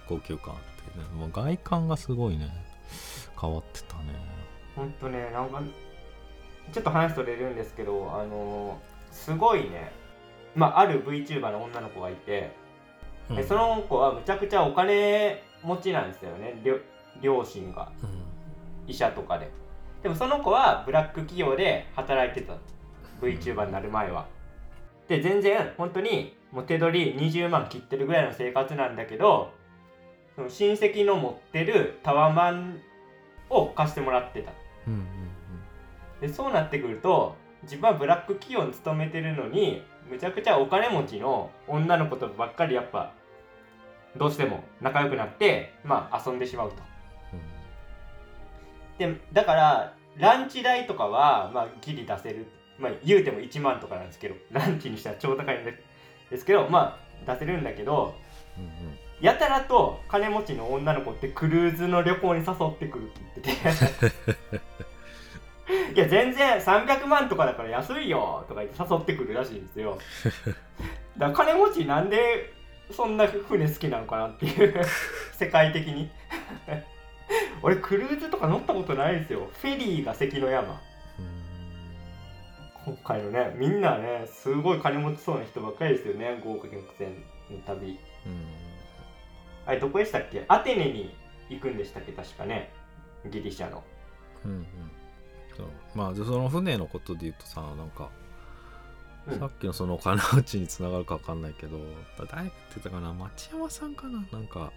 [SPEAKER 1] 高級感あってね。もう外観がすごいね。変わってたね
[SPEAKER 2] ほんとねなんかちょっと話それるんですけどあのすごいねまあある VTuber の女の子がいて、
[SPEAKER 1] うん。
[SPEAKER 2] でその子はむちゃくちゃお金持ちなんですよね両両親が。
[SPEAKER 1] うん。
[SPEAKER 2] 医者とかで。でもその子はブラック企業で働いてた VTuber になる前は。で全然本当にもう手取り20万切ってるぐらいの生活なんだけどその親戚の持ってるタワマンを貸してもらってた
[SPEAKER 1] うんうん
[SPEAKER 2] でそうなってくると自分はブラック企業に勤めてるのにむちゃくちゃお金持ちの女の子とばっかりやっぱどうしても仲良くなってまあ遊んでしまうと。でだからランチ代とかはまあギリ出せる。まあ言うても1万とかなんですけどランチにしたら超高いんでですけどまあ出せるんだけど
[SPEAKER 1] うんうん
[SPEAKER 2] やたらと金持ちの女の子ってクルーズの旅行に誘ってくるって言ってて。<laughs> いや全然300万とかだから安いよとか言って誘ってくるらしいんですよ。だから金持ちなんでそんな船好きなのかなっていう。世界的に。<laughs> 俺クルーズとか乗ったことないですよ。フェリーが関の山。今回のねみんなねすごい金持ちそうな人ばっかりですよね。豪華客船の旅。
[SPEAKER 1] うん
[SPEAKER 2] あれどこでしたっけ？アテネに行くんでしたっけ？確かね。ギリシャの。
[SPEAKER 1] うんうん。そう。まあでその船のことで言うとさなんか、
[SPEAKER 2] うん。
[SPEAKER 1] さっきのその金持ちにつながるか分かんないけどだ誰かって言ったかな？町山さんかな？なんか、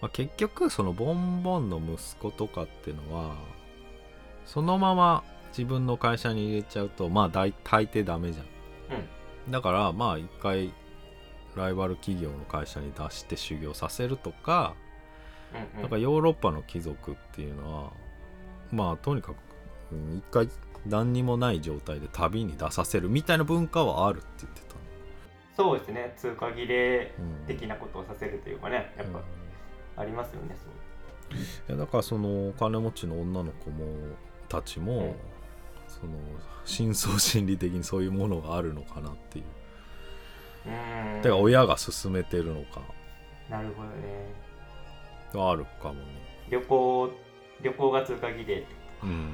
[SPEAKER 1] まあ、結局そのボンボンの息子とかっていうのはそのまま自分の会社に入れちゃうとまあ大大抵ダメじゃん、だからまあ一回ライバル企業の会社に出して修行させるとか、
[SPEAKER 2] うん
[SPEAKER 1] なんかヨーロッパの貴族っていうのはまあとにかくうん一回何にもない状態で旅に出させるみたいな文化はあるって言ってたね
[SPEAKER 2] そうですね。通過儀礼
[SPEAKER 1] うん
[SPEAKER 2] 的なことをさせるというかねやっ
[SPEAKER 1] うん
[SPEAKER 2] ぱありますよねそう。
[SPEAKER 1] いやだからそのお金持ちの女の子もたちも、
[SPEAKER 2] うん。
[SPEAKER 1] その深層心理的にそういうものがあるのかなっていう
[SPEAKER 2] うーん。
[SPEAKER 1] だから親が勧めてるのか。
[SPEAKER 2] なるほどね。
[SPEAKER 1] があるかもね。
[SPEAKER 2] 旅行旅行が通過儀礼。
[SPEAKER 1] うん。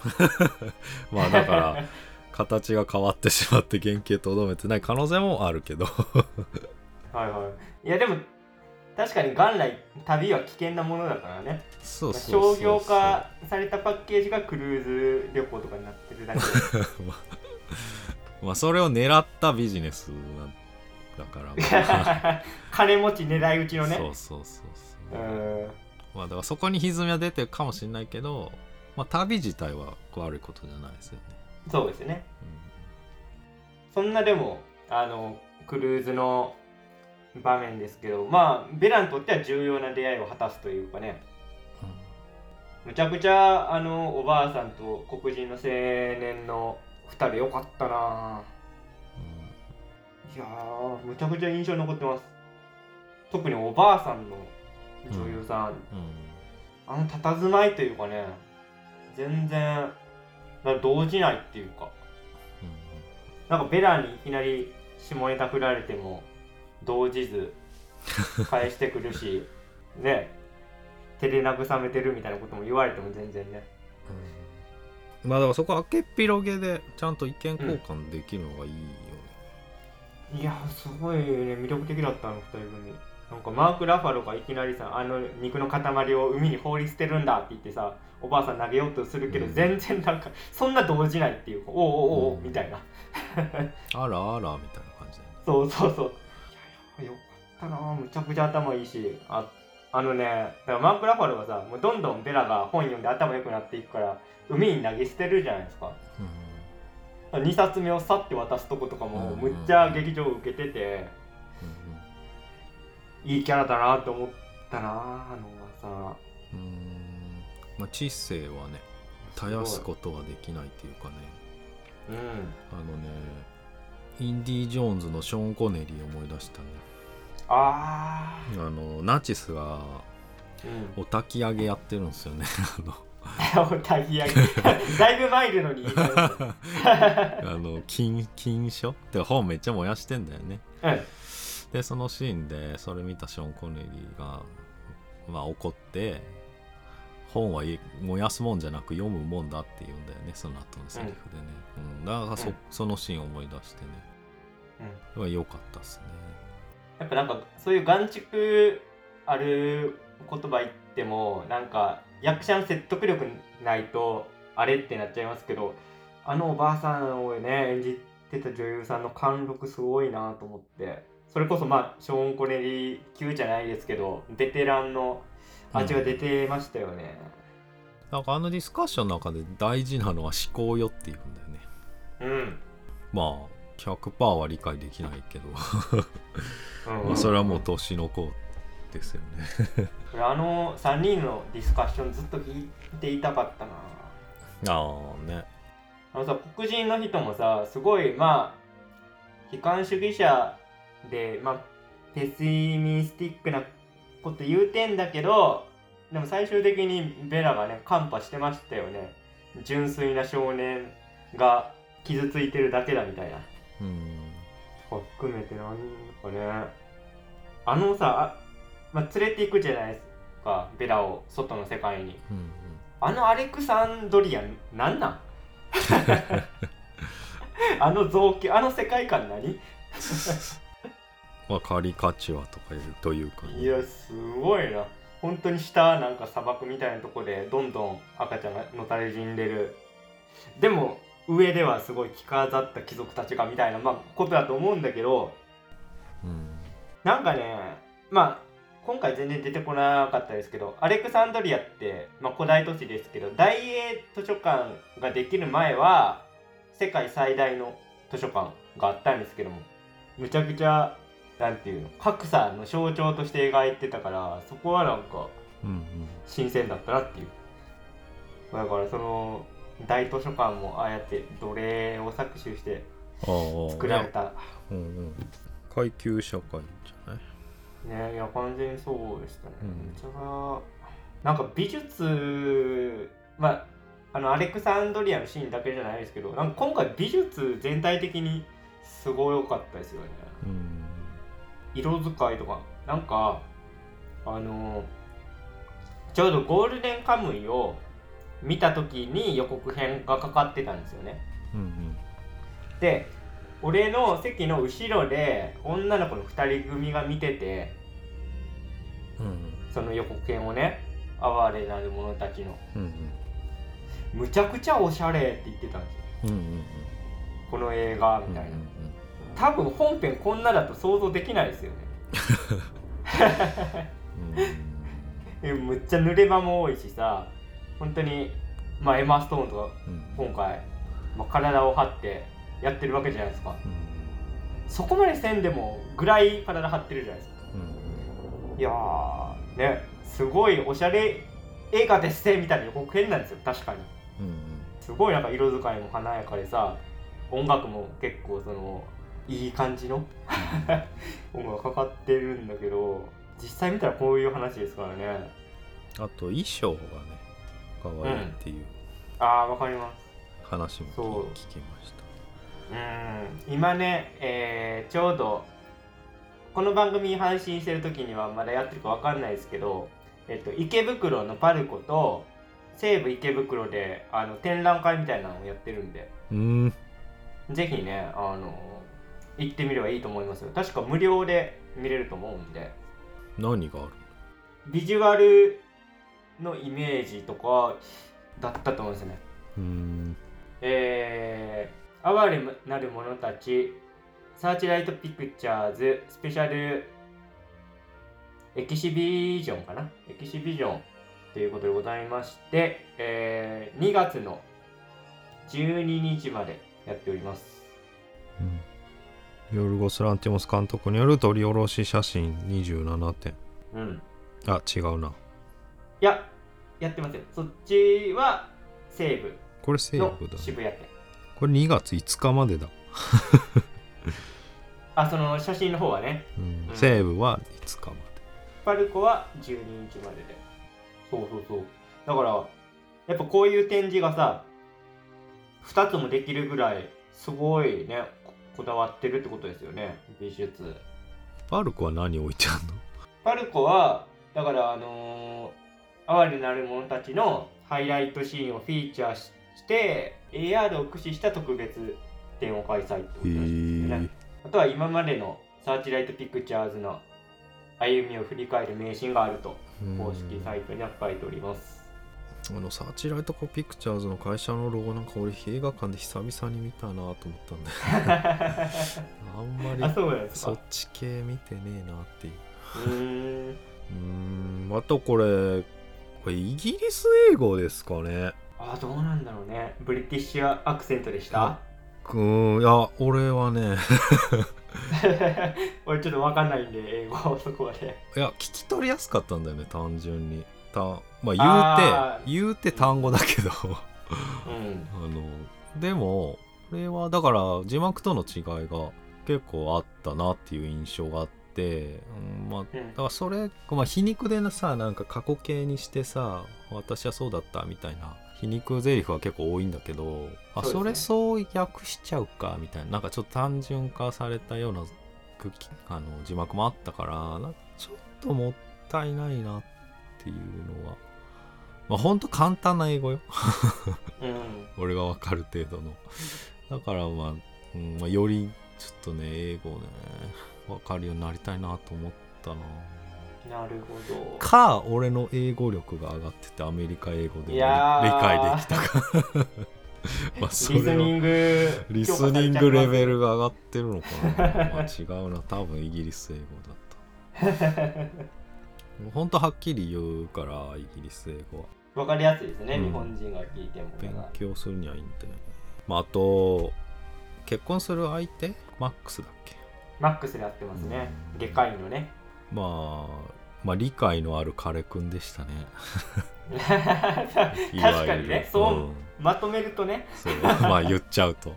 [SPEAKER 1] <laughs> まあだから形が変わってしまって原型とどめてない可能性もあるけど。<laughs>
[SPEAKER 2] はいはい。いやでも確かに元来旅は危険なものだからね。
[SPEAKER 1] そうそう
[SPEAKER 2] 商業化されたパッケージがクルーズ旅行とかになってるだけで。<laughs>
[SPEAKER 1] まあそれを狙ったビジネスなんだから、ま <laughs> あ
[SPEAKER 2] 金持ち狙い撃ちのね。
[SPEAKER 1] そうそうそうそう。
[SPEAKER 2] うん。
[SPEAKER 1] まあだからそこに歪みは出てるかもしれないけど、まあ、旅自体は悪いことじゃないですよね、
[SPEAKER 2] そうですね。そんなでもあのクルーズの場面ですけどまあベラにとっては重要な出会いを果たすというかね。むちゃくちゃあのおばあさんと黒人の青年の2人よかったなぁいやーむちゃくちゃ印象に残ってます。特におばあさんの女優さん、
[SPEAKER 1] うん。うん。
[SPEAKER 2] あの佇まいというかね全然なんか動じないっていうか。なんかベラにいきなり下ネタ振られても動じず返してくるし <laughs> ね手で慰めてるみたいなことも言われても全然ね。
[SPEAKER 1] うん。まあだからそこは開けっ広げでちゃんと意見交換できるのがいい
[SPEAKER 2] いやすごいね魅力的だったあの二人組。なんかマーク・ラファロがいきなりさあの肉の塊を海に放り捨てるんだって言ってさおばあさん投げようとするけど、
[SPEAKER 1] うん。
[SPEAKER 2] 全然なんかそんな動じないっていうかおうおうおうおう
[SPEAKER 1] うん。
[SPEAKER 2] みたいな。
[SPEAKER 1] あらあらみたいな感じで
[SPEAKER 2] そうそうそう。いやよかったなむちゃくちゃ頭いいし。ああのねだからマーク・ラファロがさもうどんどんベラが本読んで頭良くなっていくから海に投げ捨てるじゃないですか2冊目をさって渡すとことかも
[SPEAKER 1] うん
[SPEAKER 2] むっちゃ劇場受けてて。いいキャラだなと思ったなあのはさ
[SPEAKER 1] うん。うんまあ知性はね絶やすことはできないっていうかね。
[SPEAKER 2] うん。
[SPEAKER 1] あのねインディ・ジョーンズのショーン・コネリー思い出したね。
[SPEAKER 2] あ
[SPEAKER 1] あのナチスが
[SPEAKER 2] ー
[SPEAKER 1] お焚き上げやってるんですよね。<laughs>
[SPEAKER 2] うんおたぎやぎだいぶ参るのに。<laughs>
[SPEAKER 1] あの禁禁書？ってか本めっちゃ燃やしてんだよね。
[SPEAKER 2] うん。
[SPEAKER 1] でそのシーンでそれ見たショーン・コネリーがまあ怒って本は燃やすもんじゃなく読むもんだって言うんだよねその後のセリフでね、うん。だからそ,、
[SPEAKER 2] うん。
[SPEAKER 1] そのシーンを思い出してね。
[SPEAKER 2] うん。
[SPEAKER 1] それは良かったっすね。
[SPEAKER 2] やっぱなんかそういう眼蓄ある言葉言ってもなんか役者の説得力ないとあれってなっちゃいますけどあのおばあさんをね演じてた女優さんの貫禄すごいなと思ってそれこそまあショーン・コネリー級じゃないですけどベテランの味が出てましたよね、
[SPEAKER 1] なんかあのディスカッションの中で大事なのは思考よっていうんだよね。
[SPEAKER 2] うん。
[SPEAKER 1] まあ100%は理解できないけど、<laughs>
[SPEAKER 2] うん。
[SPEAKER 1] まあそれはもう年の子ですよね。
[SPEAKER 2] あの3人のディスカッションずっと聞いていたかったな。
[SPEAKER 1] ああね。
[SPEAKER 2] あのさ黒人の人もさすごいまあ悲観主義者でまあペシミスティックなこと言うてんだけどでも最終的にベラがねカンパしてましたよね。純粋な少年が傷ついてるだけだみたいな。
[SPEAKER 1] うん。
[SPEAKER 2] 含めて何かね。あのさあ、まあ、連れていくじゃないですかベラを外の世界に。
[SPEAKER 1] うんうん。
[SPEAKER 2] あのアレクサンドリアンなんなん？<laughs> あの造形あの世界観何？
[SPEAKER 1] まあカリカチュアとかいうというか、ね、
[SPEAKER 2] いやすごいな。本当に下なんか砂漠みたいなとこでどんどん赤ちゃんがのたれ死んでる。でも上ではすごい着飾った貴族たちがみたいな、まあ、ことだと思うんだけど。
[SPEAKER 1] うん。
[SPEAKER 2] なんかねまあ今回全然出てこなかったですけどアレクサンドリアって、まあ、古代都市ですけど大英図書館ができる前は世界最大の図書館があったんですけどもむちゃくちゃなんていうの格差の象徴として描いてたからそこはなんか新鮮だったなっていう。だからその大図書館もああやって奴隷を搾取して作られた。
[SPEAKER 1] うんうん。階級社会じゃない
[SPEAKER 2] ねいや完全にそうでしたね、
[SPEAKER 1] うん。
[SPEAKER 2] ちゃなんか美術まああのアレクサンドリアのシーンだけじゃないですけどなんか今回美術全体的にすごい良かったですよね。
[SPEAKER 1] うん。
[SPEAKER 2] 色使いとか。なんかあのちょうどゴールデンカムイを見た時に予告編がかかってたんですよね。
[SPEAKER 1] うん。
[SPEAKER 2] で俺の席の後ろで女の子の2人組が見てて
[SPEAKER 1] うんうん。
[SPEAKER 2] その予告編をね哀れなる者たちの。
[SPEAKER 1] うんうん。
[SPEAKER 2] むちゃくちゃおしゃれって言ってたんですよ。
[SPEAKER 1] うんうん
[SPEAKER 2] この映画
[SPEAKER 1] うん
[SPEAKER 2] みたいな多分本編こんなだと想像できないですよね。
[SPEAKER 1] う <laughs>
[SPEAKER 2] むっちゃ濡れ場も多いしさ本当にまあエマ・ストーンとか
[SPEAKER 1] うん。
[SPEAKER 2] 今回、まあ、体を張ってやってるわけじゃないですか。
[SPEAKER 1] うん
[SPEAKER 2] そこまでせんでもぐらい体張ってるじゃないですか。
[SPEAKER 1] うん。
[SPEAKER 2] いやーねすごいおしゃれ映画ですねみたいな予告編なんですよ確かに。
[SPEAKER 1] うん
[SPEAKER 2] すごいなんか色使いも華やかでさ音楽も結構そのいい感じの <laughs> 音楽がかかってるんだけど実際見たらこういう話ですからね。
[SPEAKER 1] あと衣装がね可愛いっていう
[SPEAKER 2] ああわかります。
[SPEAKER 1] 話も聞きました
[SPEAKER 2] うん。今ね、えーちょうどこの番組配信してる時にはまだやってるかわかんないですけど、えっと、池袋のパルコと西武池袋であの展覧会みたいなのをやってるんで。
[SPEAKER 1] うん。
[SPEAKER 2] ぜひねあの行ってみればいいと思いますよ。確か無料で見れると思うんで。
[SPEAKER 1] 何がある
[SPEAKER 2] ビジュアルのイメージとかだったと思うんですよね。
[SPEAKER 1] うん。
[SPEAKER 2] えー、哀れなる者たち、サーチライトピクチャーズ、スペシャルエキシビジョンかな？エキシビジョンということでございまして、えー、2月の12日までやっております。
[SPEAKER 1] ヨルゴス・ランティモス監督による撮り下ろし写真27点
[SPEAKER 2] うん。
[SPEAKER 1] あ違うない
[SPEAKER 2] や、やってますよ。そっちは西武
[SPEAKER 1] これ西
[SPEAKER 2] の
[SPEAKER 1] 武だ、ね、
[SPEAKER 2] 渋谷店。
[SPEAKER 1] これ2月5日までだ、<laughs>
[SPEAKER 2] あ、その写真の方はね、
[SPEAKER 1] うん。
[SPEAKER 2] うん。
[SPEAKER 1] 西武は5日まで。
[SPEAKER 2] パルコは12日までで。そうそうそう。だから、やっぱこういう展示がさ、2つもできるぐらい、すごいね、ここだわってるってことですよね、美術。
[SPEAKER 1] パルコは何置いてあるの？
[SPEAKER 2] パルコは、だから、あのー、哀れなる者たちのハイライトシーンをフィーチャーしして、AR を駆使した特別展を開催ってことですよね。あとは今までのサーチライトピクチャーズの歩みを振り返る名シーンがあると公式サイトには書いております。
[SPEAKER 1] あのサーチライトコピクチャーズの会社のロゴなんか俺映画館で久々に見たなと思ったんだよ <laughs> あんまり
[SPEAKER 2] あ、そ
[SPEAKER 1] っ
[SPEAKER 2] か。
[SPEAKER 1] ち系見てねえなっていう
[SPEAKER 2] うん
[SPEAKER 1] あとこれこれイギリス英語ですかね
[SPEAKER 2] あ、どうなんだろうね。ブリティッシュアクセントでした。
[SPEAKER 1] んいや俺はね <laughs>
[SPEAKER 2] 俺ちょっとわかんないんで、英語そこまで。
[SPEAKER 1] いや聞き取りやすかったんだよね単純にたま
[SPEAKER 2] あ
[SPEAKER 1] 言うて言うて単語だけど
[SPEAKER 2] うん。<laughs>
[SPEAKER 1] あのでもこれはだから字幕との違いが結構あったなっていう印象があって、うん、まあ
[SPEAKER 2] うん
[SPEAKER 1] だからそれ、まあ、皮肉でなさなんか過去形にしてさ私はそうだったみたいな皮肉ゼリフは結構多いんだけどあそ,、れそう訳しちゃうかみたいな。なんかちょっと単純化されたような空気あの字幕もあったからちょっともったいないなっていうのは。まあほんと簡単な英語よ。
[SPEAKER 2] うん。<laughs>
[SPEAKER 1] 俺がわかる程度の。だからまあ、うんまあ、よりちょっとね英語ねわかるようになりたいなと思ったな
[SPEAKER 2] なるほど。
[SPEAKER 1] か俺の英語力が上がっててアメリカ英語でも理解できたか。<laughs> まあそれは。
[SPEAKER 2] リスニング。
[SPEAKER 1] リスニングレベルが上がってるのかな、まあ、違うな。多分イギリス英語だった。ほんとはっきり言うからイギリス英語は。
[SPEAKER 2] わかりやすいですね、
[SPEAKER 1] うん。
[SPEAKER 2] 日本人が聞いても。
[SPEAKER 1] 勉強するにはいいんで、まあ、あと結婚する相手？マックスだっけ？
[SPEAKER 2] マックスでやってますね。
[SPEAKER 1] うん。
[SPEAKER 2] 外科医のね。
[SPEAKER 1] まあまあ理解のある彼くんでしたね <laughs>
[SPEAKER 2] 確かにね、そう、
[SPEAKER 1] うん
[SPEAKER 2] まとめるとね。
[SPEAKER 1] そうまあ言っちゃうと。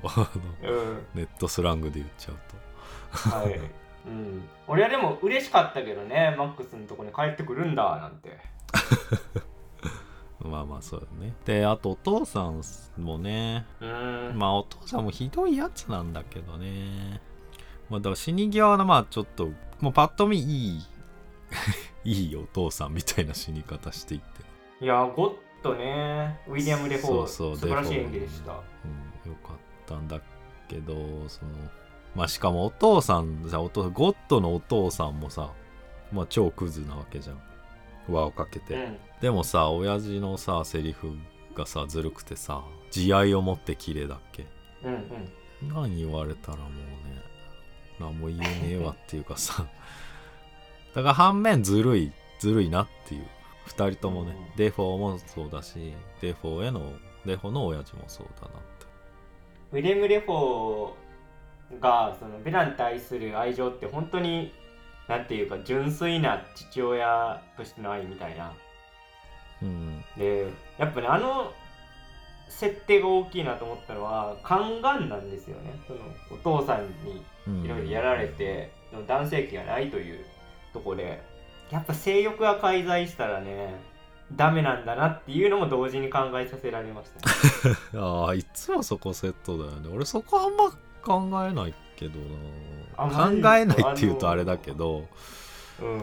[SPEAKER 1] <laughs> ネットスラングで言っちゃうと
[SPEAKER 2] はい。うん。俺はでも嬉しかったけどね、マックスのとこに帰ってくるんだなんて。<laughs>
[SPEAKER 1] まあまあそうだねであとお父さんもね。まあお父さんもひどいやつなんだけどねまあだから死に際のまあちょっともうパッと見いい。<laughs> いいお父さんみたいな死に方していって、
[SPEAKER 2] いやゴッドね。ウィリアム・レフォー。
[SPEAKER 1] そうそう
[SPEAKER 2] 素晴らしい演技でした。
[SPEAKER 1] うん、よかったんだけどそのまあしかもお父さんさお父ゴッドのお父さんもさまあ超クズなわけじゃん。輪をかけて、
[SPEAKER 2] うん。
[SPEAKER 1] でもさ親父のさセリフがさずるくてさ慈愛を持って綺麗だっけ？
[SPEAKER 2] うんうん。
[SPEAKER 1] 何言われたらもうね何も言えねえわっていうかさ。<laughs> だから反面ずるいずるいなっていう。2人ともね、
[SPEAKER 2] うん。
[SPEAKER 1] デフォーもそうだしデフォーへのデフォーの親父もそうだなって。
[SPEAKER 2] ウィレム・デフォーがそのベラに対する愛情って本当になんていうか純粋な父親としての愛みたいな。
[SPEAKER 1] うん。
[SPEAKER 2] でやっぱねあの設定が大きいなと思ったのは宦官なんですよね。そのお父さんに。
[SPEAKER 1] うん
[SPEAKER 2] いろいろやられて、男性器がないというとこでやっぱ性欲が介在したらねダメなんだなっていうのも同時に考えさせられました。ね <laughs>
[SPEAKER 1] ああいつもそこセットだよね。俺そこあんま考えないけど
[SPEAKER 2] あ
[SPEAKER 1] な考えないっていうとあれだけど
[SPEAKER 2] うん。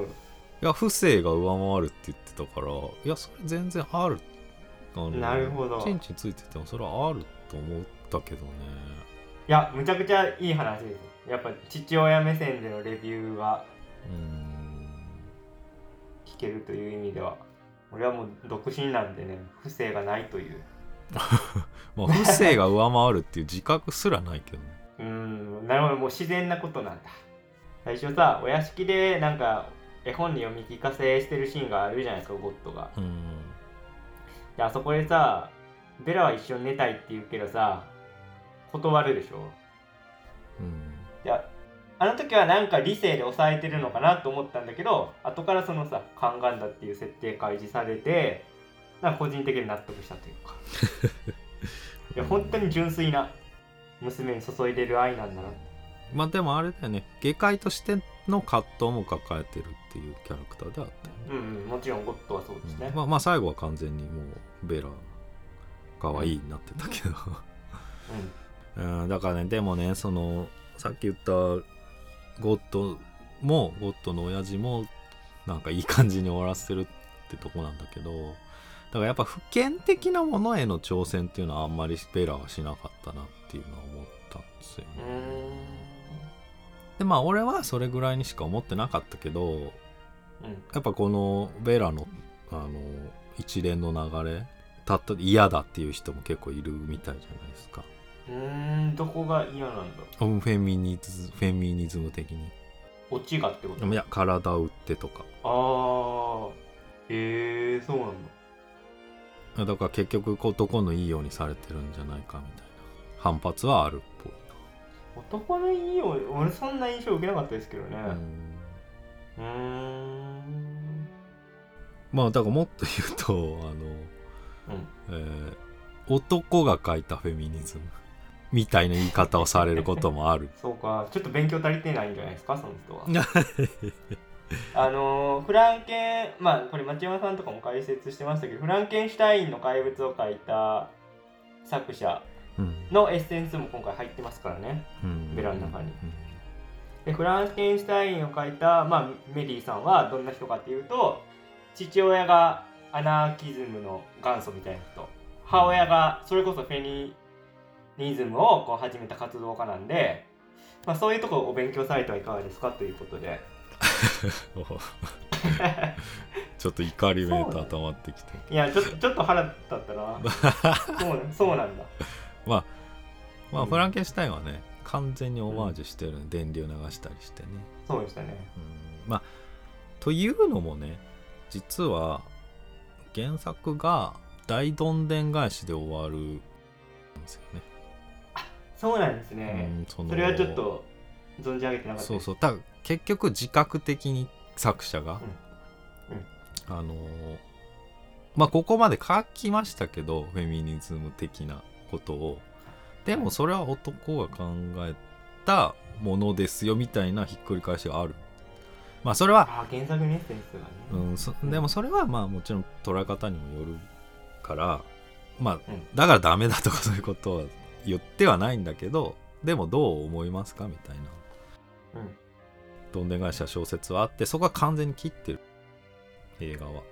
[SPEAKER 1] いや不正が上回るって言ってたからいやそれ全然ある。あの
[SPEAKER 2] なるほど。
[SPEAKER 1] チンチンついててもそれはあると思ったけどね。
[SPEAKER 2] いやむちゃくちゃいい話ですやっぱ父親目線でのレビューが
[SPEAKER 1] うーん。
[SPEAKER 2] 聞けるという意味では俺はもう独身なんでね不正がないという。<laughs>
[SPEAKER 1] まあ不正が上回るっていう自覚すらないけどね。<laughs>
[SPEAKER 2] うーんなるほどもう自然なことなんだ。最初さお屋敷でなんか絵本に読み聞かせしてるシーンがあるじゃないですかゴッドが。
[SPEAKER 1] うん。
[SPEAKER 2] であそこでさベラは一緒に寝たいって言うけどさ断るでしょ。
[SPEAKER 1] うん
[SPEAKER 2] いやあの時はなんか理性で抑えてるのかなと思ったんだけど後からそのさ宦官だっていう設定開示されてなんか個人的に納得したというか。<laughs> いや本当に純粋な娘に注いでる愛なんだな。
[SPEAKER 1] まあでもあれだよね。下界としての葛藤も抱えてるっていうキャラクターであった
[SPEAKER 2] うんうんもちろんゴッドはそうですね、
[SPEAKER 1] まあまあ最後は完全にもうベラ可愛いになってたけど。うん。だからねでもねそのさっき言ったゴッドもゴッドの親父もなんかいい感じに終わらせてるってとこなんだけどだからやっぱ普遍的なものへの挑戦っていうのはあんまりベラはしなかったなっていうのは思ったんですよね。でまあ俺はそれぐらいにしか思ってなかったけど
[SPEAKER 2] うん。
[SPEAKER 1] やっぱこのベラのあの一連の流れたった嫌だっていう人も結構いるみたいじゃないですか
[SPEAKER 2] うーんどこが嫌なんだ
[SPEAKER 1] フェミニズフェミニズム的に。
[SPEAKER 2] オチがってこと？
[SPEAKER 1] いや体を打ってとか。
[SPEAKER 2] ああへえそうなんだ。
[SPEAKER 1] だから結局男のいいようにされてるんじゃないかみたいな。反発はあるっぽい。
[SPEAKER 2] 男のいいよ俺そんな印象受けなかったですけどね。
[SPEAKER 1] な
[SPEAKER 2] うーん。
[SPEAKER 1] まあだからもっと言うとあの、
[SPEAKER 2] うん。
[SPEAKER 1] えー男が書いたフェミニズムみたいな言い方をされることもある。<laughs>
[SPEAKER 2] そうかちょっと勉強足りてないんじゃないですかその人は。<laughs> あのーフランケンまあこれ町山さんとかも解説してましたけどフランケンシュタインの怪物を書いた作者
[SPEAKER 1] うん。
[SPEAKER 2] のエッセンスも今回入ってますからね
[SPEAKER 1] うん。
[SPEAKER 2] ベラの中に。
[SPEAKER 1] うん
[SPEAKER 2] でフランケンシュタインを書いた、まあ、メリーさんはどんな人かっていうと父親がアナーキズムの元祖みたいな人。母親がそれこそフェニニズムをこう始めた活動家なんで、まあ、そういうところをお勉強されてはいかがですかということで。<laughs>
[SPEAKER 1] おちょっと怒りめいた溜まってきて。
[SPEAKER 2] いやちょっとちょっと腹立ったな。そうなそうなんだ。
[SPEAKER 1] まあまあ、
[SPEAKER 2] うん
[SPEAKER 1] フランケンシュタインはね完全にオマージュしてる、電流流したりしてね、
[SPEAKER 2] そうでしたね。
[SPEAKER 1] うん。まあというのもね実は原作が大どんでん返しで終わるんですよね、
[SPEAKER 2] そうなんですね、
[SPEAKER 1] うんその。
[SPEAKER 2] それはちょっと存じ上げてなかった
[SPEAKER 1] そうそう。結局自覚的に作者が、
[SPEAKER 2] うん。
[SPEAKER 1] あのーまあここまで書きましたけどフェミニズム的なことを。でもそれは男が考えたものですよみたいなひっくり返しがある。まあそれは、
[SPEAKER 2] あ原作のエッセンスがね、
[SPEAKER 1] うん、そでもそれはまあもちろん捉え方にもよるからまあ
[SPEAKER 2] うん。
[SPEAKER 1] だからダメだとかそういうことは言ってはないんだけどでもどう思いますかみたいな。
[SPEAKER 2] うん。
[SPEAKER 1] どんでん返しや小説はあってそこは完全に切ってる。映画は。
[SPEAKER 2] うん。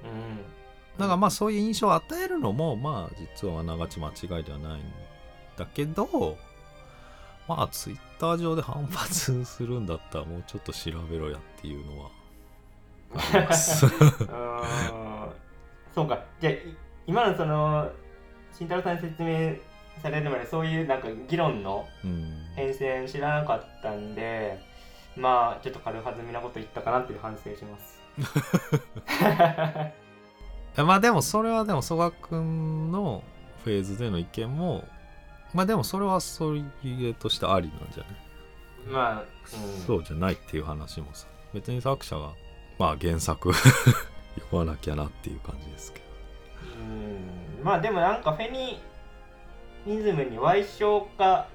[SPEAKER 1] だからまあそういう印象を与えるのもまあ実はあながち間違いではないんだけどまあツイッター上で反発するんだったらもうちょっと調べろやっていうのは。<laughs> あります。
[SPEAKER 2] そうか。じゃあい今のその慎太郎さんに説明されるまでそういうなんか議論の
[SPEAKER 1] うん。
[SPEAKER 2] 変遷知らなかったんでまあちょっと軽はずみなこと言ったかなっていう反省します。<laughs>
[SPEAKER 1] まあでもそれはでも曽我君のフェーズでの意見もまあでもそれはそれとしてありなんじゃない、
[SPEAKER 2] まあ、うん、
[SPEAKER 1] そうじゃないっていう話もさ。別に作者がまあ原作 <laughs> 読まなきゃなっていう感じですけど。
[SPEAKER 2] うん。まあでもなんかフェミニズムに歪償化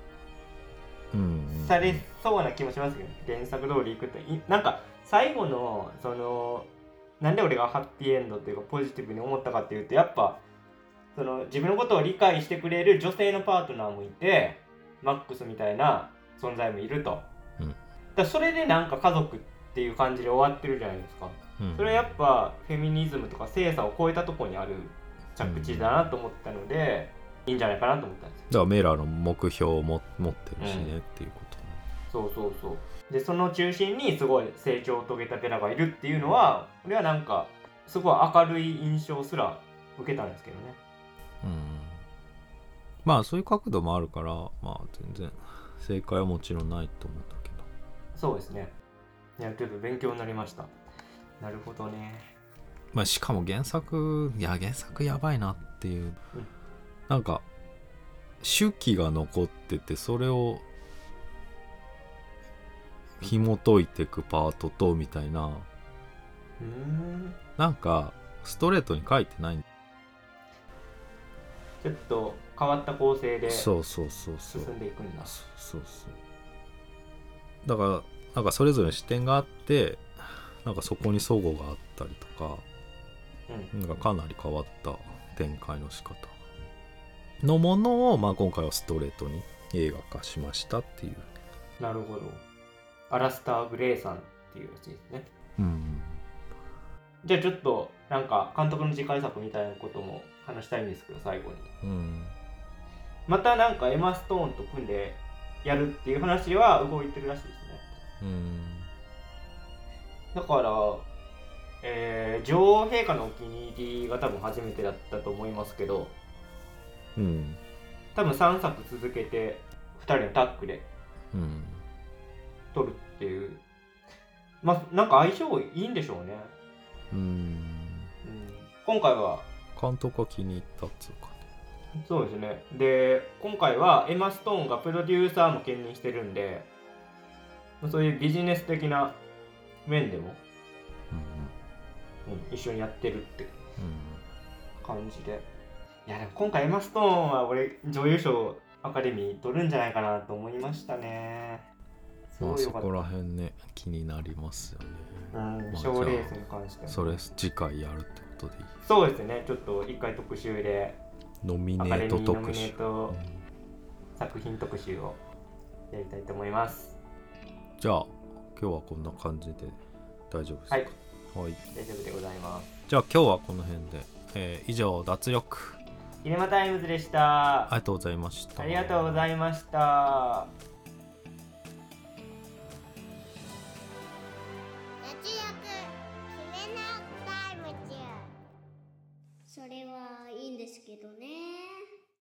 [SPEAKER 1] うんうんうん。
[SPEAKER 2] されそうな気もしますけど、原作通りいくといなんか最後のそのなんで俺がハッピーエンドっていうかポジティブに思ったかっていうとやっぱその自分のことを理解してくれる女性のパートナーもいてマックスみたいな存在もいると、
[SPEAKER 1] うん。
[SPEAKER 2] だそれでなんか家族っていう感じで終わってるじゃないですか。
[SPEAKER 1] うん。
[SPEAKER 2] それはやっぱフェミニズムとか性差を超えたところにある着地だなと思ったので、いいんじゃないかなと思ったんですよ。
[SPEAKER 1] だからメラの目標をも持ってるしね、
[SPEAKER 2] うん
[SPEAKER 1] っていうことね。
[SPEAKER 2] そうそうそう。でその中心にすごい成長を遂げたベラがいるっていうのは俺はなんかすごい明るい印象すら受けたんですけどね。
[SPEAKER 1] うん。まあそういう角度もあるからまあ全然正解はもちろんないと思うんだけど。
[SPEAKER 2] そうですね。いやちょっと勉強になりました。なるほどね。
[SPEAKER 1] まあしかも原作いや原作やばいなっていう、
[SPEAKER 2] うん
[SPEAKER 1] なんか手記が残っててそれを紐解いていくパートとみたいな。なんかストレートに書いてない。
[SPEAKER 2] ちょっと変わった構成で進
[SPEAKER 1] そうそうそうそう。ん
[SPEAKER 2] でいくんだ。
[SPEAKER 1] そうそうそう。だからなんかそれぞれ視点があってなんかそこに齟齬があったりとか
[SPEAKER 2] うん。
[SPEAKER 1] なんかかなり変わった展開の仕方のものを、まあ、今回はストレートに映画化しましたっていう、
[SPEAKER 2] なるほど。アラスター・グレイさんっていうやつですね。
[SPEAKER 1] うん、
[SPEAKER 2] じゃあちょっとなんか監督の次回作みたいなことも話したいんですけど最後に。
[SPEAKER 1] うん、
[SPEAKER 2] またなんかエマ・ストーンと組んでやるっていう話は動いてるらしいですね。
[SPEAKER 1] うん、
[SPEAKER 2] だから、えー女王陛下のお気に入りが多分初めてだったと思いますけど
[SPEAKER 1] うん、
[SPEAKER 2] 多分3作続けて2人のタッグで。
[SPEAKER 1] うん、
[SPEAKER 2] 撮るっていう。まあなんか相性いいんでしょうね、
[SPEAKER 1] うん、
[SPEAKER 2] うん、今回は。
[SPEAKER 1] 監督が気に入ったっつうかね、
[SPEAKER 2] そうですね。で今回はエマ・ストーンがプロデューサーも兼任してるんでそういうビジネス的な面でも、
[SPEAKER 1] うん、
[SPEAKER 2] うん、一緒にやってるって
[SPEAKER 1] うん、
[SPEAKER 2] 感じでいやでも今回エマ・ストーンは俺女優賞アカデミー取るんじゃないかなと思いましたね。す
[SPEAKER 1] まあそこら辺ね気になりますよね。
[SPEAKER 2] うん
[SPEAKER 1] まあ
[SPEAKER 2] 賞レースに関しても。
[SPEAKER 1] それ次回やるってことでいい？
[SPEAKER 2] そうですねちょっと一回特集で
[SPEAKER 1] ノミネート特集。
[SPEAKER 2] 作品特集をやりたいと思います。
[SPEAKER 1] じゃあ今日はこんな感じで大丈夫ですか？
[SPEAKER 2] はい。
[SPEAKER 1] はい、
[SPEAKER 2] 大丈夫でございます。
[SPEAKER 1] じゃあ今日はこの辺で、えー以上脱力
[SPEAKER 2] イレマタイムズでした。
[SPEAKER 1] ありがとうございました。
[SPEAKER 2] ありがとうございました